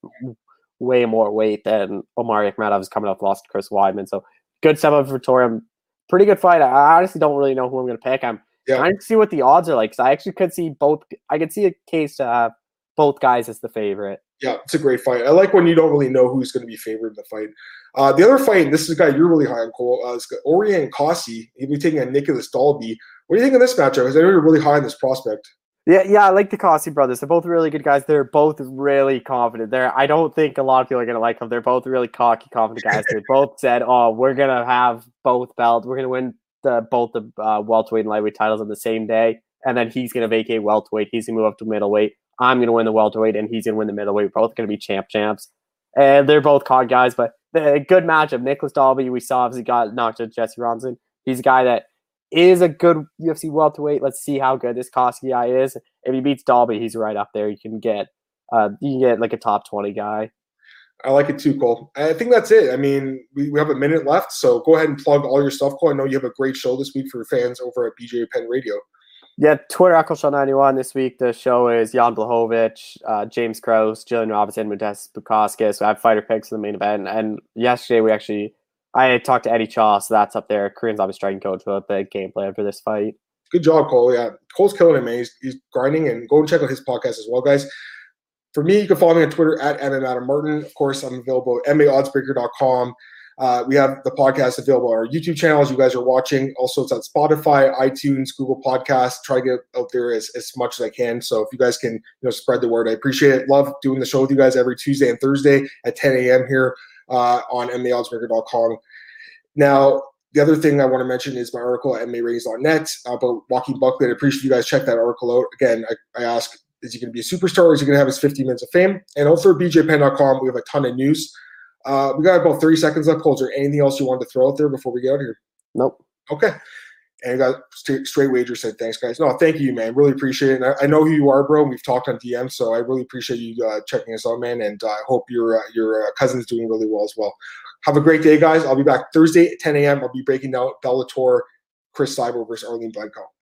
way more weight than Omari Akhmedov is coming off lost to Chris Weidman. So good up for Vettori. Pretty good fight. I honestly don't really know who I'm going to pick. I'm yeah. trying to see what the odds are like. So I actually could see both. I could see a case to have both guys as the favorite. Yeah, it's a great fight. I like when you don't really know who's going to be favored in the fight. Uh, the other fight, this is a guy you're really high on, Cole. Uh, it's Orion Cosce. He'll be taking a Nicolas Dalby. What do you think of this matchup? Because I know you're really high on this prospect. Yeah, yeah, I like the Cosce brothers. They're both really good guys. They're both really confident. They're I don't think a lot of people are gonna like them. They're both really cocky, confident guys. they both said, "Oh, we're gonna have both belts. We're gonna win the both the uh, welterweight and lightweight titles on the same day, and then he's gonna vacate welterweight. He's gonna move up to middleweight. I'm gonna win the welterweight, and he's gonna win the middleweight. We're both gonna be champ champs, and they're both cog guys. But a good matchup. Nicolas Dalby, we saw obviously got knocked out Jesse Ronson. He's a guy that is a good UFC welterweight. Let's see how good this Cosce guy is. If he beats Dalby, he's right up there. You can get uh, you can get like a top twenty guy. I like it too, Cole. I think that's it. I mean, we, we have a minute left, so go ahead and plug all your stuff, Cole. I know you have a great show this week for fans over at BJ Penn Radio. Yeah, Twitter Echo Show 91 this week. The show is Jan Blachowicz, uh, James Krause, Jillian Robinson, Modestas Bukauskas. So I have fighter picks in the main event. And yesterday we actually I talked to Eddie Cha, so that's up there. Korean Zombie Striking Coach about the game plan for this fight. Good job, Cole. Yeah, Cole's killing it, man. He's, he's grinding, and go and check out his podcast as well, guys. for me, you can follow me on Twitter at MM Adam Martin. Of course, I'm available at MMAOddsbreaker.com. Uh, we have the podcast available on our YouTube channel as you guys are watching. Also, it's on Spotify, iTunes, Google Podcasts. Try to get out there as, as much as I can. So if you guys can, you know, spread the word, I appreciate it. Love doing the show with you guys every Tuesday and Thursday at 10 a.m. here uh, on MMAOddsbreaker.com. Now, the other thing I want to mention is my article at MARatings.net about Joaquin Buckley. I appreciate you guys check that article out. Again, I, I ask, is he going to be a superstar or is he going to have his 50 minutes of fame? And also BJPenn.com, we have a ton of news. Uh, we got about 30 seconds left. Cole, is there anything else you wanted to throw out there before we get out of here? Nope. Okay. And I got straight, straight wager said, thanks, guys. No, thank you, man. Really appreciate it. And I, I know who you are, bro. We've talked on DM, so I really appreciate you uh, checking us out, man. And uh, I hope your uh, your uh, cousin's doing really well as well. Have a great day, guys. I'll be back Thursday at 10 a.m. I'll be breaking down Bellator, Cris Cyborg versus Arlene Blencowe.